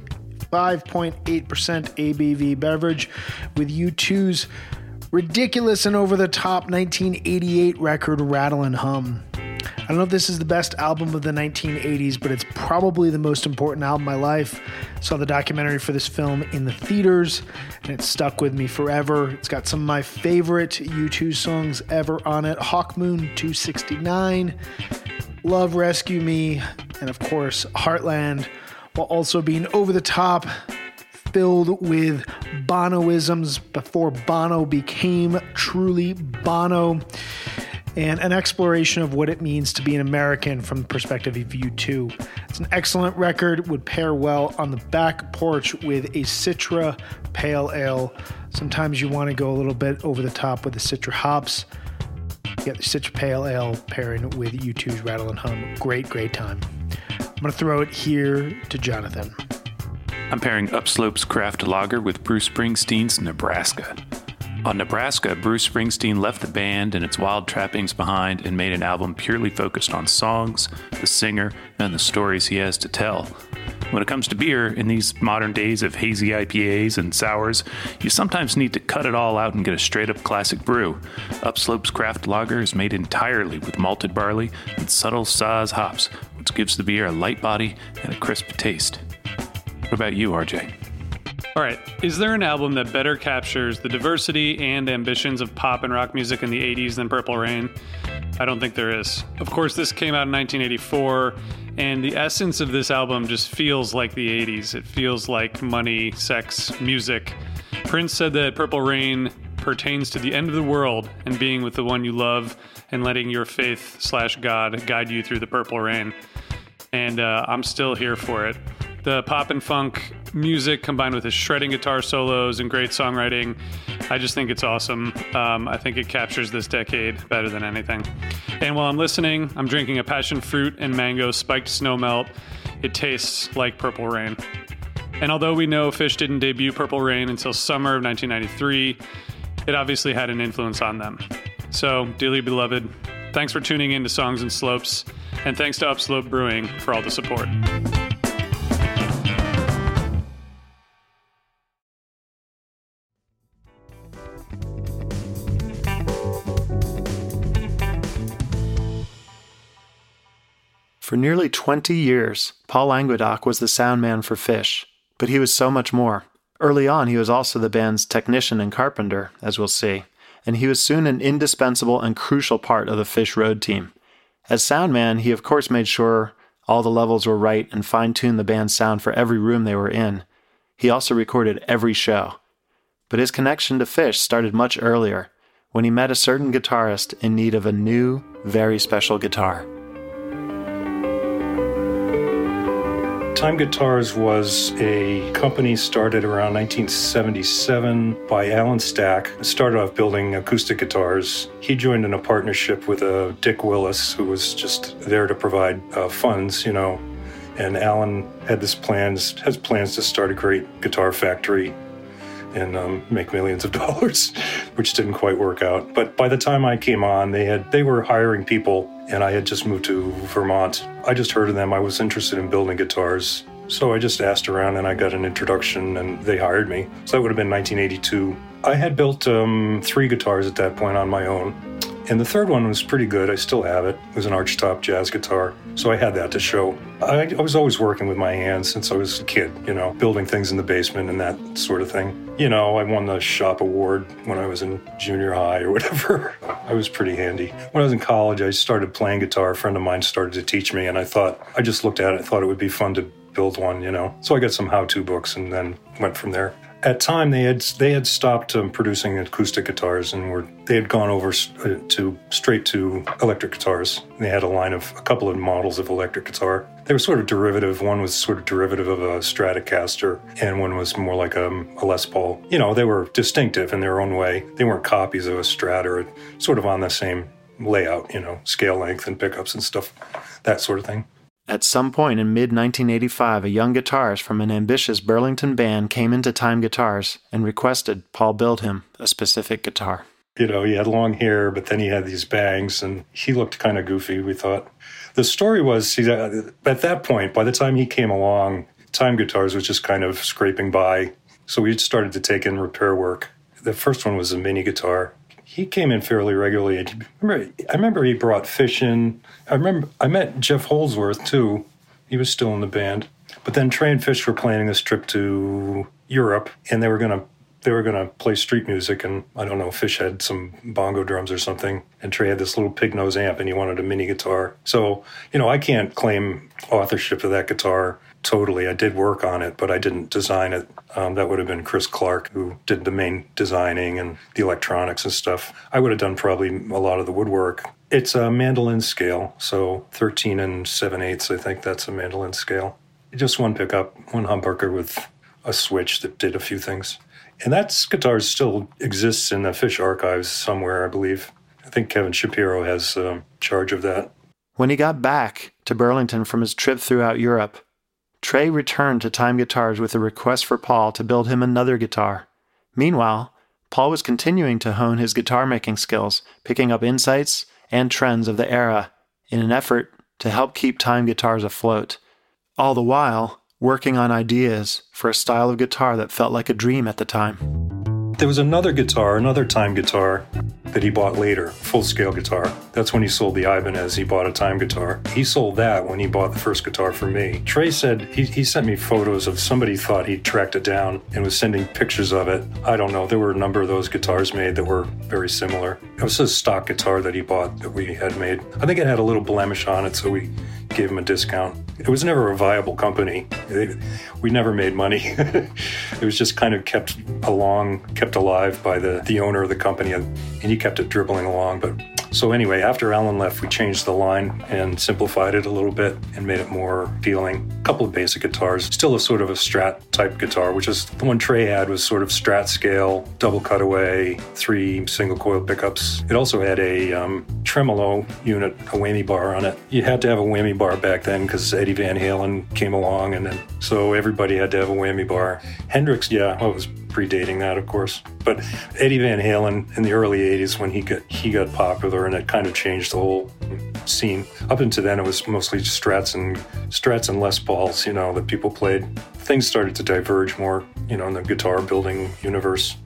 5.8% ABV beverage, with U2's ridiculous and over the top 1988 record Rattle and Hum. I don't know if this is the best album of the 1980s, but it's probably the most important album of my life. Saw the documentary for this film in the theaters, and it stuck with me forever. It's got some of my favorite U2 songs ever on it Hawk Moon 269, Love Rescue Me, and of course, Heartland, while also being over the top, filled with Bonoisms before Bono became truly Bono and an exploration of what it means to be an American from the perspective of U2. It's an excellent record, would pair well on the back porch with a Citra Pale Ale. Sometimes you want to go a little bit over the top with the Citra hops. You get the Citra Pale Ale pairing with U2's Rattle and Hum. Great, great time. I'm going to throw it here to Jonathan. I'm pairing Upslope's Craft Lager with Bruce Springsteen's Nebraska. On Nebraska, Bruce Springsteen left the band and its wild trappings behind and made an album purely focused on songs, the singer, and the stories he has to tell. When it comes to beer, in these modern days of hazy IPAs and sours, you sometimes need to cut it all out and get a straight up classic brew. Upslope's craft lager is made entirely with malted barley and subtle Saaz hops, which gives the beer a light body and a crisp taste. What about you, RJ? All right, is there an album that better captures the diversity and ambitions of pop and rock music in the 80s than Purple Rain? I don't think there is. Of course, this came out in 1984, and the essence of this album just feels like the 80s. It feels like money, sex, music. Prince said that Purple Rain pertains to the end of the world and being with the one you love and letting your faith slash God guide you through the purple rain. And uh, I'm still here for it. The pop and funk music combined with his shredding guitar solos and great songwriting, I just think it's awesome. Um, I think it captures this decade better than anything. And while I'm listening, I'm drinking a passion fruit and mango spiked snow melt. It tastes like purple rain. And although we know Phish didn't debut Purple Rain until summer of 1993, it obviously had an influence on them. So, dearly beloved, thanks for tuning in to Songs and Slopes, and thanks to Upslope Brewing for all the support. For nearly 20 years, Paul Languedoc was the sound man for Phish, but he was so much more. Early on, he was also the band's technician and carpenter, as we'll see, and he was soon an indispensable and crucial part of the Phish road team. As sound man, he of course made sure all the levels were right and fine tuned the band's sound for every room they were in. He also recorded every show. But his connection to Phish started much earlier, when he met a certain guitarist in need of a new, very special guitar. Time Guitars was a company started around 1977 by Alan Stack. It started off building acoustic guitars. He joined in a partnership with uh, Dick Willis, who was just there to provide uh, funds, you know. And Alan had this plans has plans to start a great guitar factory and um, make millions of <laughs> dollars, which didn't quite work out. But by the time I came on, they had they were hiring people, and I had just moved to Vermont. I just heard of them. I was interested in building guitars, so I just asked around, and I got an introduction, and they hired me. So that would have been 1982. I had built um, three guitars at that point on my own. And the third one was pretty good. I still have it. It was an archtop jazz guitar. So I had that to show. I, I, was always working with my hands since I was a kid, you know, building things in the basement and that sort of thing. You know, I won the shop award when I was in junior high or <laughs> whatever. I was pretty handy. When I was in college, I started playing guitar. A friend of mine started to teach me, and I thought, I just looked at it, I thought it would be fun to build one, you know. So I got some how to books and then went from there at time they had they had stopped um, producing acoustic guitars and were they had gone over uh, to straight to electric guitars. They had a line of a couple of models of electric guitar. They were sort of derivative. One was sort of derivative of a Stratocaster, and one was more like a, a Les Paul. You know, they were distinctive in their own way. They weren't copies of a Strat or sort of on the same layout. You know, scale length and pickups and stuff, that sort of thing. At some point in mid 1985, a young guitarist from an ambitious Burlington band came into Time Guitars and requested Paul build him a specific guitar. You know, he had long hair, but then he had these bangs, and he looked kind of goofy, we thought. The story was see, at that point, by the time he came along, Time Guitars was just kind of scraping by. So we started to take in repair work. The first one was a mini guitar, he came in fairly regularly. I remember, I remember he brought fish in. I remember I met Jeff Holdsworth too. He was still in the band. But then Trey and Fish were planning this trip to Europe, and they were gonna they were gonna play street music. And I don't know, Fish had some bongo drums or something, and Trey had this little pig nose amp, and he wanted a mini guitar. So you know, I can't claim authorship of that guitar totally. I did work on it, but I didn't design it. Um, that would have been Chris Clark who did the main designing and the electronics and stuff. I would have done probably a lot of the woodwork. It's a mandolin scale, so 13 and 7 eighths, I think that's a mandolin scale. Just one pickup, one humbucker with a switch that did a few things. And that guitar still exists in the Phish archives somewhere, I believe. I think Kevin Shapiro has um, charge of that. When he got back to Burlington from his trip throughout Europe, Trey returned to Time Guitars with a request for Paul to build him another guitar. Meanwhile, Paul was continuing to hone his guitar making skills, picking up insights and trends of the era in an effort to help keep Time Guitars afloat. All the while, working on ideas for a style of guitar that felt like a dream at the time. There was another guitar, another time guitar that he bought later, full scale guitar. That's when he sold the Ibanez. He bought a time guitar. He sold that when he bought the first guitar for me. Trey said he, he sent me photos of somebody thought he tracked it down and was sending pictures of it. I don't know. There were a number of those guitars made that were very similar. It was a stock guitar that he bought that we had made. I think it had a little blemish on it, so we gave him a discount. It was never a viable company. We never made money. <laughs> it was just kind of kept along, kept alive by the, the owner of the company, and he kept it dribbling along. But so anyway, after Alan left, we changed the line and simplified it a little bit and made it more appealing. A couple of basic guitars, still a sort of a Strat type guitar, which is the one Trey had was sort of Strat scale, double cutaway, three single coil pickups. It also had a um, tremolo unit, a whammy bar on it. You had to have a whammy bar back then because Eddie Van Halen came along, and then so everybody had to have a whammy bar. Hendrix, yeah, well, it was predating that, of course. But Eddie Van Halen in the early '80s, when he got he got popular, and it kind of changed the whole scene. Up until then, it was mostly Strats and Strats and Les Pauls, you know, that people played. Things started to diverge more, you know, in the guitar building universe.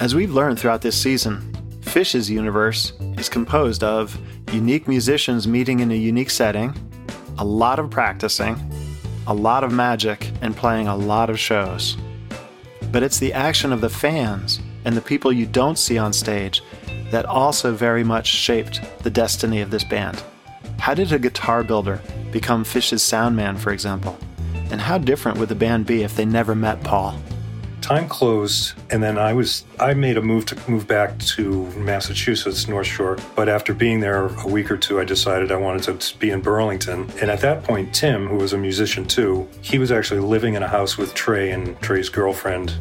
As we've learned throughout this season, Phish's universe is composed of unique musicians meeting in a unique setting, a lot of practicing, a lot of magic, and playing a lot of shows but it's the action of the fans and the people you don't see on stage that also very much shaped the destiny of this band. How did a guitar builder become Phish's sound man, for example? And how different would the band be if they never met Paul? time closed and then i was i made a move to move back to massachusetts north shore but after being there a week or two i decided i wanted to be in burlington and at that point tim who was a musician too he was actually living in a house with trey and trey's girlfriend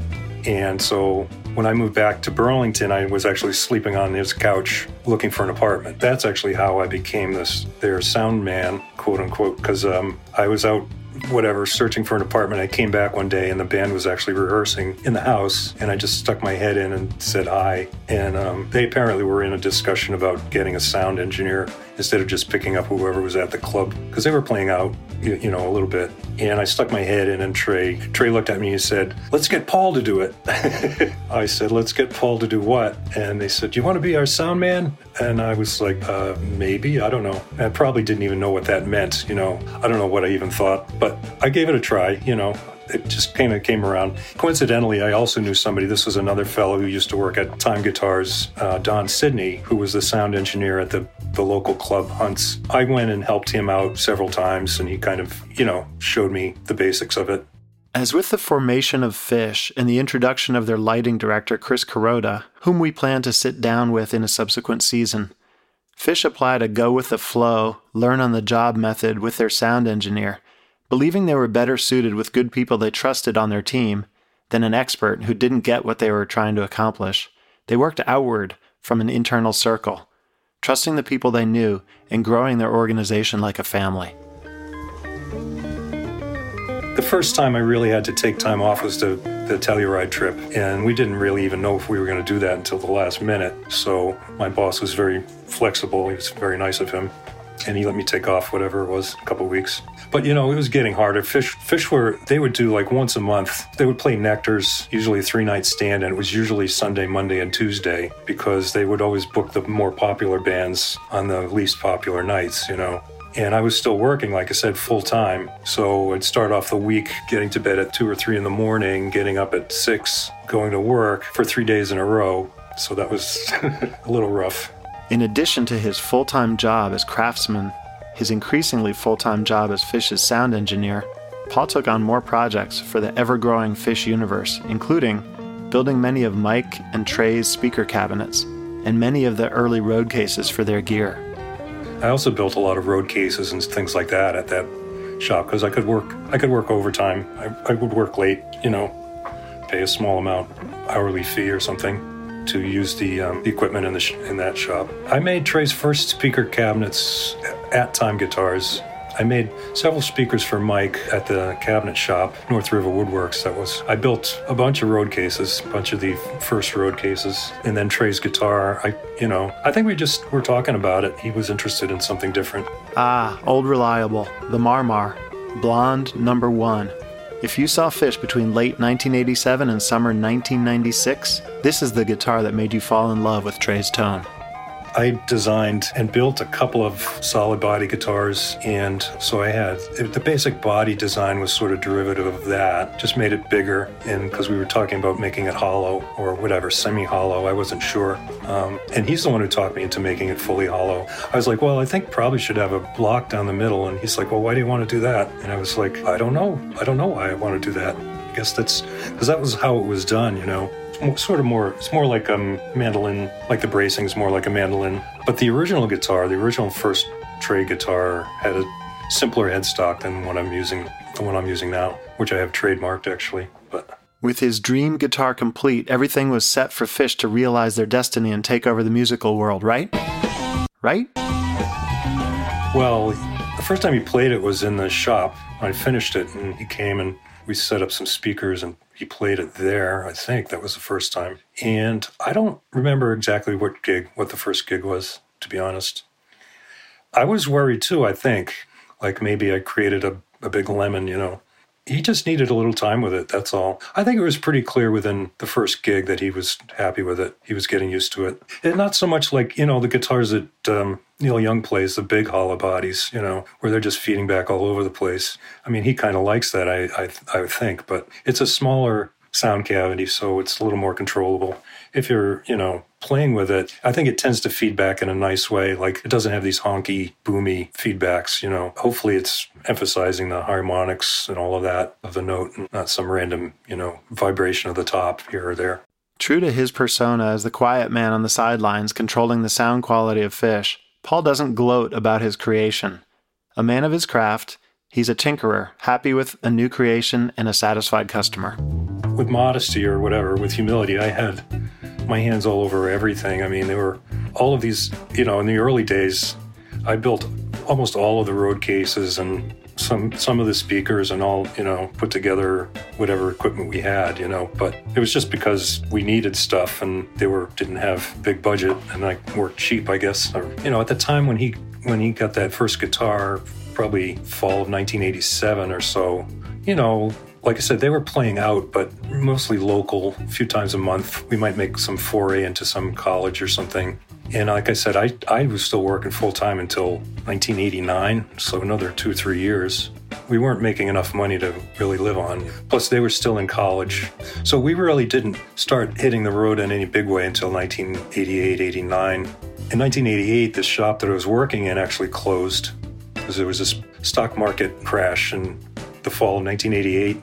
and so when I moved back to Burlington, I was actually sleeping on his couch looking for an apartment. That's actually how I became this their sound man, quote unquote, because um, I was out whatever, searching for an apartment. I came back one day and the band was actually rehearsing in the house, and I just stuck my head in and said hi. And um, they apparently were in a discussion about getting a sound engineer instead of just picking up whoever was at the club because they were playing out, you, know, a little bit. And I stuck my head in, and Trey Trey looked at me and said, "Let's get Paul to do it." <laughs> I said, "Let's get Paul to do what?" And they said, "Do you want to be our sound man?" And I was like, uh, "Maybe, I don't know." I probably didn't even know what that meant. You know, I don't know what I even thought, but I gave it a try. You know, it just kind of came around. Coincidentally, I also knew somebody. This was another fellow who used to work at Time Guitars, uh, Don Sidney, who was the sound engineer at the, the local club Hunts. I went and helped him out several times, and he kind of, you know, showed me the basics of it. As with the formation of Phish and the introduction of their lighting director, Chris Kuroda, whom we plan to sit down with in a subsequent season, Phish applied a go with the flow, learn on the job method with their sound engineer believing they were better suited with good people they trusted on their team than an expert who didn't get what they were trying to accomplish. They worked outward from an internal circle, trusting the people they knew and growing their organization like a family. The first time I really had to take time off was the, the Telluride trip, and we didn't really even know if we were going to do that until the last minute. So my boss was very flexible. He was very nice of him and he let me take off whatever it was, a couple weeks. But you know, it was getting harder. Fish Phish were they would do like once a month. They would play Nectar's, usually three night stand, and it was usually Sunday, Monday, and Tuesday because they would always book the more popular bands on the least popular nights. You know. And I was still working, like I said, full time. So I'd start off the week getting to bed at two or three in the morning, getting up at six, going to work for three days in a row. So that was <laughs> a little rough. In addition to his full time job as craftsman, his increasingly full time job as Phish's sound engineer, Paul took on more projects for the ever growing Phish universe, including building many of Mike and Trey's speaker cabinets and many of the early road cases for their gear. I also built a lot of road cases and things like that at that shop because I could work I could work overtime. I, I would work late, you know, pay a small amount hourly fee or something to use the, um, equipment in, the sh- in that shop. I made Trey's first speaker cabinets at Time Guitars. I made several speakers for Mike at the cabinet shop, North River Woodworks. That was I built a bunch of road cases, a bunch of the first road cases, and then Trey's guitar. I, you know, I think we just were talking about it. He was interested in something different. Ah, old reliable, the Marmar, blonde number one, If you saw Phish between late 1987 and summer 1996, this is the guitar that made you fall in love with Trey's tone. I designed and built a couple of solid body guitars, and so I had the basic body design was sort of derivative of that. Just made it bigger, and because we were talking about making it hollow or whatever, semi-hollow, I wasn't sure. Um, and he's the one who talked me into making it fully hollow. I was like, well, I think probably should have a block down the middle, and he's like, well, why do you want to do that? And I was like, I don't know. I don't know why I want to do that. I guess that's because that was how it was done, you know sort of more it's more like a um, mandolin like the bracing is more like a mandolin. But the original guitar the original first Trey guitar had a simpler headstock than what i'm using the one i'm using now which i have trademarked actually but. With his dream guitar complete everything was set for Phish to realize their destiny and take over the musical world right? Right? Well the first time he played it was in the shop. I finished it and he came and we set up some speakers and he played it there. I think that was the first time. And I don't remember exactly what gig, what the first gig was, to be honest. I was worried too, I think. Like maybe I created a, a big lemon, you know he just needed a little time with it. That's all. I think it was pretty clear within the first gig that he was happy with it. He was getting used to it. And not so much like, you know, the guitars that um, Neil Young plays, the big hollow bodies, you know, where they're just feeding back all over the place. I mean, he kind of likes that, I, I, I think, but it's a smaller sound cavity, so it's a little more controllable. If you're, you know, playing with it, I think it tends to feedback in a nice way. Like it doesn't have these honky, boomy feedbacks, you know. Hopefully it's emphasizing the harmonics and all of that of the note and not some random, you know, vibration of the top here or there. True to his persona as the quiet man on the sidelines controlling the sound quality of Phish, Paul doesn't gloat about his creation. A man of his craft, he's a tinkerer, happy with a new creation and a satisfied customer. With modesty or whatever, with humility, I had my hands all over everything. I mean, there were all of these, you know, in the early days, I built almost all of the road cases and some some of the speakers and all, you know, put together whatever equipment we had, you know. But it was just because we needed stuff and they were didn't have big budget and I worked cheap, I guess. Or, you know, at the time when he when he got that first guitar, probably fall of 1987 or so, you know, like I said, they were playing out, but mostly local, a few times a month. We might make some foray into some college or something. And like I said, I, I was still working full time until 1989, so another two, three years. We weren't making enough money to really live on. Plus, they were still in college. So we really didn't start hitting the road in any big way until 1988, 89. In 1988, the shop that I was working in actually closed because there was this stock market crash in the fall of 1988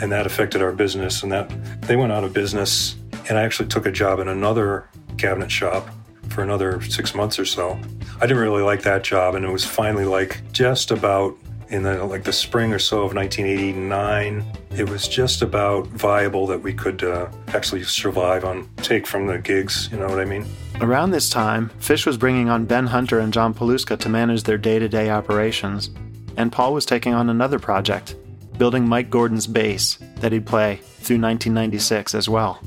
and that affected our business. And that they went out of business. And I actually took a job in another cabinet shop for another six months or so. I didn't really like that job, and it was finally like just about in the like the spring or so of 1989. It was just about viable that we could uh, actually survive on take from the gigs. You know what I mean? Around this time, Phish was bringing on Ben Hunter and John Paluska to manage their day-to-day operations, and Paul was taking on another project building Mike Gordon's bass that he'd play through 1996 as well.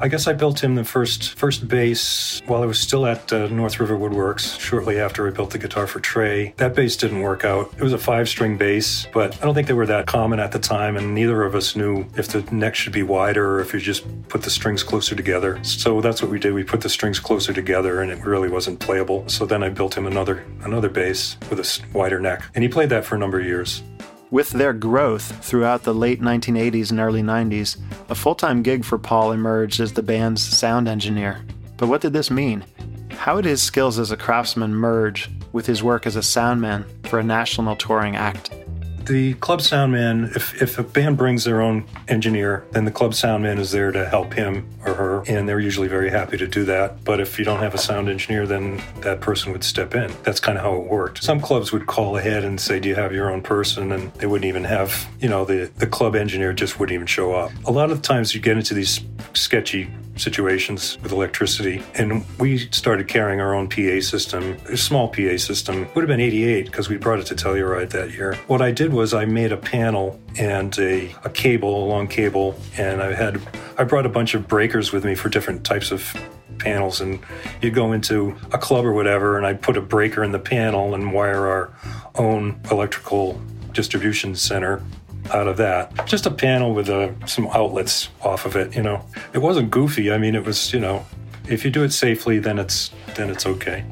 I guess I built him the first first bass while I was still at uh, North River Woodworks. Shortly after I built the guitar for Trey, that bass didn't work out. It was a five-string bass, but I don't think they were that common at the time, and neither of us knew if the neck should be wider or if you just put the strings closer together. So that's what we did. We put the strings closer together, and it really wasn't playable. So then I built him another another bass with a wider neck, and he played that for a number of years. With their growth throughout the late 1980s and early 90s, a full time gig for Paul emerged as the band's sound engineer. But what did this mean? How did his skills as a craftsman merge with his work as a soundman for a national touring act? The club soundman, if, if a band brings their own engineer, then the club soundman is there to help him or her, and they're usually very happy to do that. But if you don't have a sound engineer, then that person would step in. That's kind of how it worked. Some clubs would call ahead and say, Do you have your own person? And they wouldn't even have, you know, the, the club engineer just wouldn't even show up. A lot of times you get into these sketchy situations with electricity. And we started carrying our own PA system, a small PA system. It would have been 88 because we brought it to Telluride that year. What I did was I made a panel and a, a cable, a long cable, and I had I brought a bunch of breakers with me for different types of panels and you'd go into a club or whatever and I'd put a breaker in the panel and wire our own electrical distribution center out of that. Just a panel with uh, some outlets off of it, you know. It wasn't goofy. I mean, it was, you know, if you do it safely, then it's then it's okay.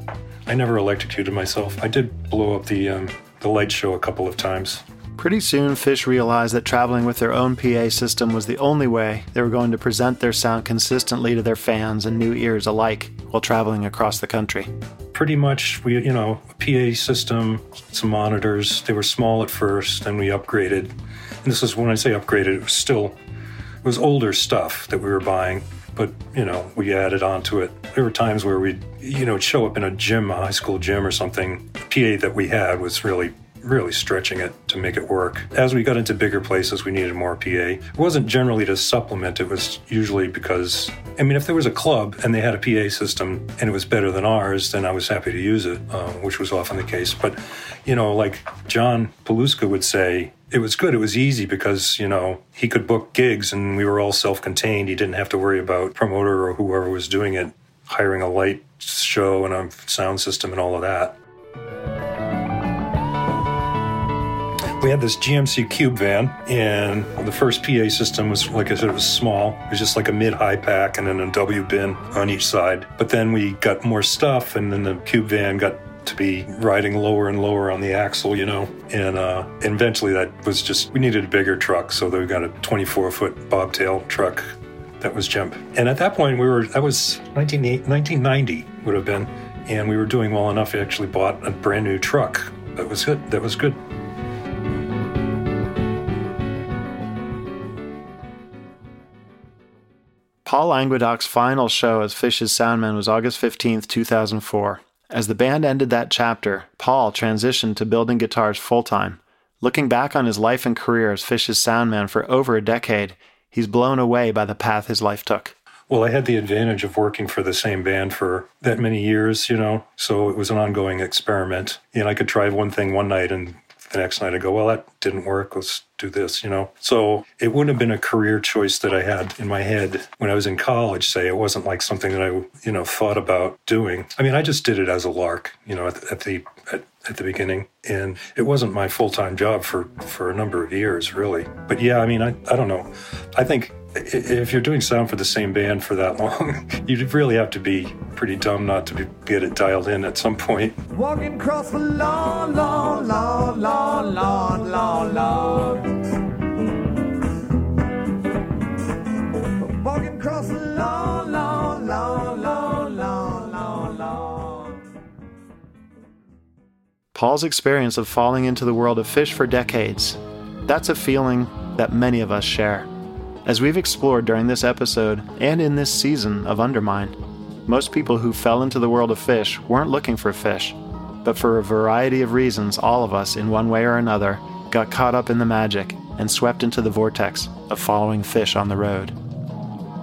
I never electrocuted myself. I did blow up the um, the light show a couple of times. Pretty soon, Phish realized that traveling with their own PA system was the only way they were going to present their sound consistently to their fans and new ears alike while traveling across the country. Pretty much, we, you know, PA system, some monitors. They were small at first, then we upgraded. And this is when I say upgraded, it was still, it was older stuff that we were buying, but, you know, we added on to it. There were times where we'd, you know, show up in a gym, a high school gym or something. The PA that we had was really really stretching it to make it work. As we got into bigger places, we needed more PA. It wasn't generally to supplement, it was usually because, I mean, if there was a club and they had a PA system and it was better than ours, then I was happy to use it, uh, which was often the case. But, you know, like John Paluska would say, it was good. It was easy because, you know, he could book gigs and we were all self contained. He didn't have to worry about promoter or whoever was doing it hiring a light show and a sound system and all of that. We had this GMC Cube van, and the first PA system was, like I said, it was small. It was just like a mid high pack and then a W bin on each side. But then we got more stuff, and then the Cube van got to be riding lower and lower on the axle, you know. And, uh, and eventually that was just, we needed a bigger truck. So we got a 24 foot bobtail truck that was jump. And at that point, we were, that was 1990 would have been. And we were doing well enough. We actually bought a brand new truck. That was good. That was good. Paul Languedoc's final show as Phish's soundman was August 15, 2004. As the band ended that chapter, Paul transitioned to building guitars full time. Looking back on his life and career as Phish's soundman for over a decade, he's blown away by the path his life took. Well, I had the advantage of working for the same band for that many years, you know, so it was an ongoing experiment. And I could try one thing one night and the next night I go, well, that didn't work. Let's do this, you know? So it wouldn't have been a career choice that I had in my head when I was in college, say. It wasn't like something that I, you know, thought about doing. I mean, I just did it as a lark, you know, at, at the, at, at the beginning. And it wasn't my full time job for, for a number of years, really. But yeah, I mean, I, I don't know. I think if you're doing sound for the same band for that long, you really have to be pretty dumb not to be, get it dialed in at some point. Walking across the lawn, lawn, lawn, lawn, lawn, lawn, lawn. Walking across the lawn, lawn, lawn, lawn, lawn, lawn, lawn. Paul's experience of falling into the world of Phish for decades, that's a feeling that many of us share. As we've explored during this episode and in this season of Undermine, most people who fell into the world of Phish weren't looking for Phish, but for a variety of reasons, all of us, in one way or another, got caught up in the magic and swept into the vortex of following Phish on the road.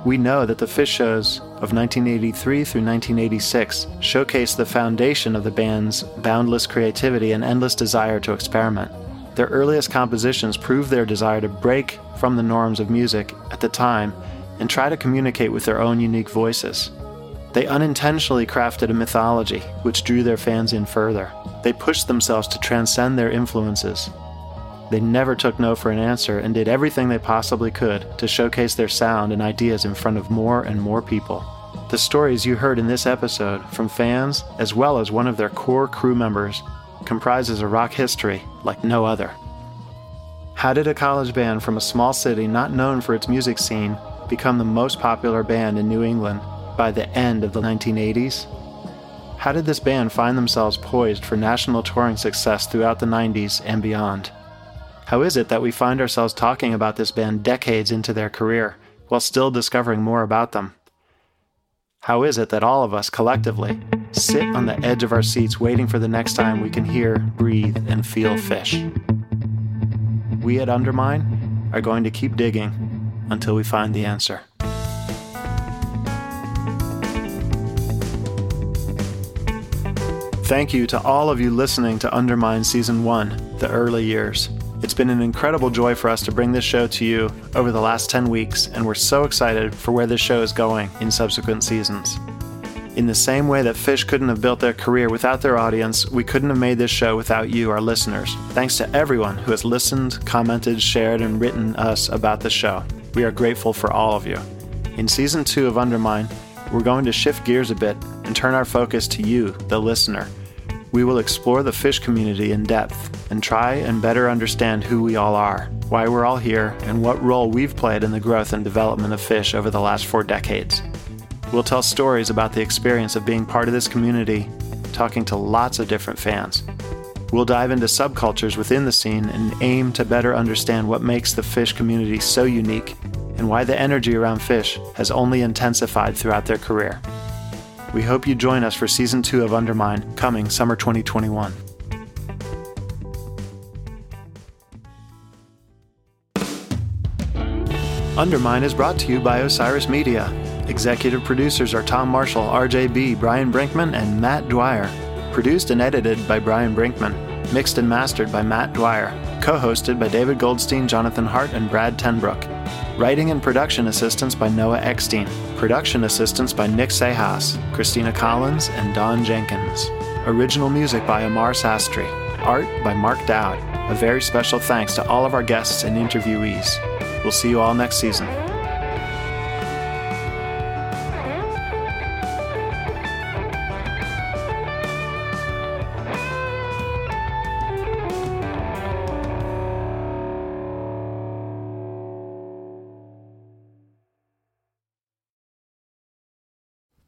We know that the Phish shows of 1983 through 1986 showcased the foundation of the band's boundless creativity and endless desire to experiment. Their earliest compositions prove their desire to break from the norms of music at the time and try to communicate with their own unique voices. They unintentionally crafted a mythology which drew their fans in further. They pushed themselves to transcend their influences. They never took no for an answer and did everything they possibly could to showcase their sound and ideas in front of more and more people. The stories you heard in this episode from fans, as well as one of their core crew members, comprises a rock history like no other. How did a college band from a small city not known for its music scene become the most popular band in New England by the end of the 1980s? How did this band find themselves poised for national touring success throughout the 90s and beyond? How is it that we find ourselves talking about this band decades into their career while still discovering more about them? How is it that all of us collectively sit on the edge of our seats waiting for the next time we can hear, breathe, and feel Phish? We at Undermine are going to keep digging until we find the answer. Thank you to all of you listening to Undermine Season 1, the early years. It's been an incredible joy for us to bring this show to you over the last 10 weeks, and we're so excited for where this show is going in subsequent seasons. In the same way that Phish couldn't have built their career without their audience, we couldn't have made this show without you, our listeners. Thanks to everyone who has listened, commented, shared, and written us about the show. We are grateful for all of you. In season two of Undermine, we're going to shift gears a bit and turn our focus to you, the listener. We will explore the Phish community in depth and try and better understand who we all are, why we're all here, and what role we've played in the growth and development of Phish over the last four decades. We'll tell stories about the experience of being part of this community, talking to lots of different fans. We'll dive into subcultures within the scene and aim to better understand what makes the Phish community so unique and why the energy around Phish has only intensified throughout their career. We hope you join us for season two of Undermine coming summer 2021. Undermine is brought to you by Osiris Media. Executive producers are Tom Marshall, RJ Bee, Brian Brinkman, and Matt Dwyer. Produced and edited by Brian Brinkman. Mixed and mastered by Matt Dwyer. Co hosted by David Goldstein, Jonathan Hart, and Brad TenBrook. Writing and production assistance by Noah Eckstein. Production assistance by Nick Cejas, Christina Collins, and Dawn Jenkins. Original music by Amar Sastry. Art by Mark Dowd. A very special thanks to all of our guests and interviewees. We'll see you all next season.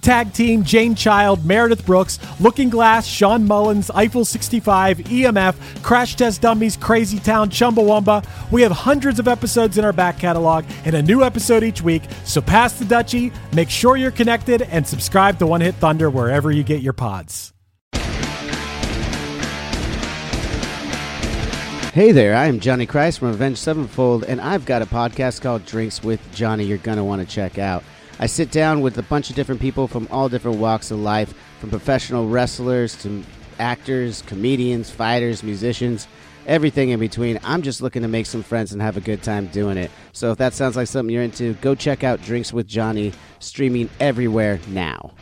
Tag Team, Jane Child, Meredith Brooks, Looking Glass, Shawn Mullins, Eiffel 65, EMF, Crash Test Dummies, Crazy Town, Chumbawamba. We have hundreds of episodes in our back catalog and a new episode each week, so pass the Dutchie, make sure you're connected, and subscribe to One Hit Thunder wherever you get your pods. Hey there, I am Johnny Christ from Avenged Sevenfold, and I've got a podcast called Drinks with Johnny you're going to want to check out. I sit down with a bunch of different people from all different walks of life, from professional wrestlers to actors, comedians, fighters, musicians, everything in between. I'm just looking to make some friends and have a good time doing it. So if that sounds like something you're into, go check out Drinks with Johnny, streaming everywhere now.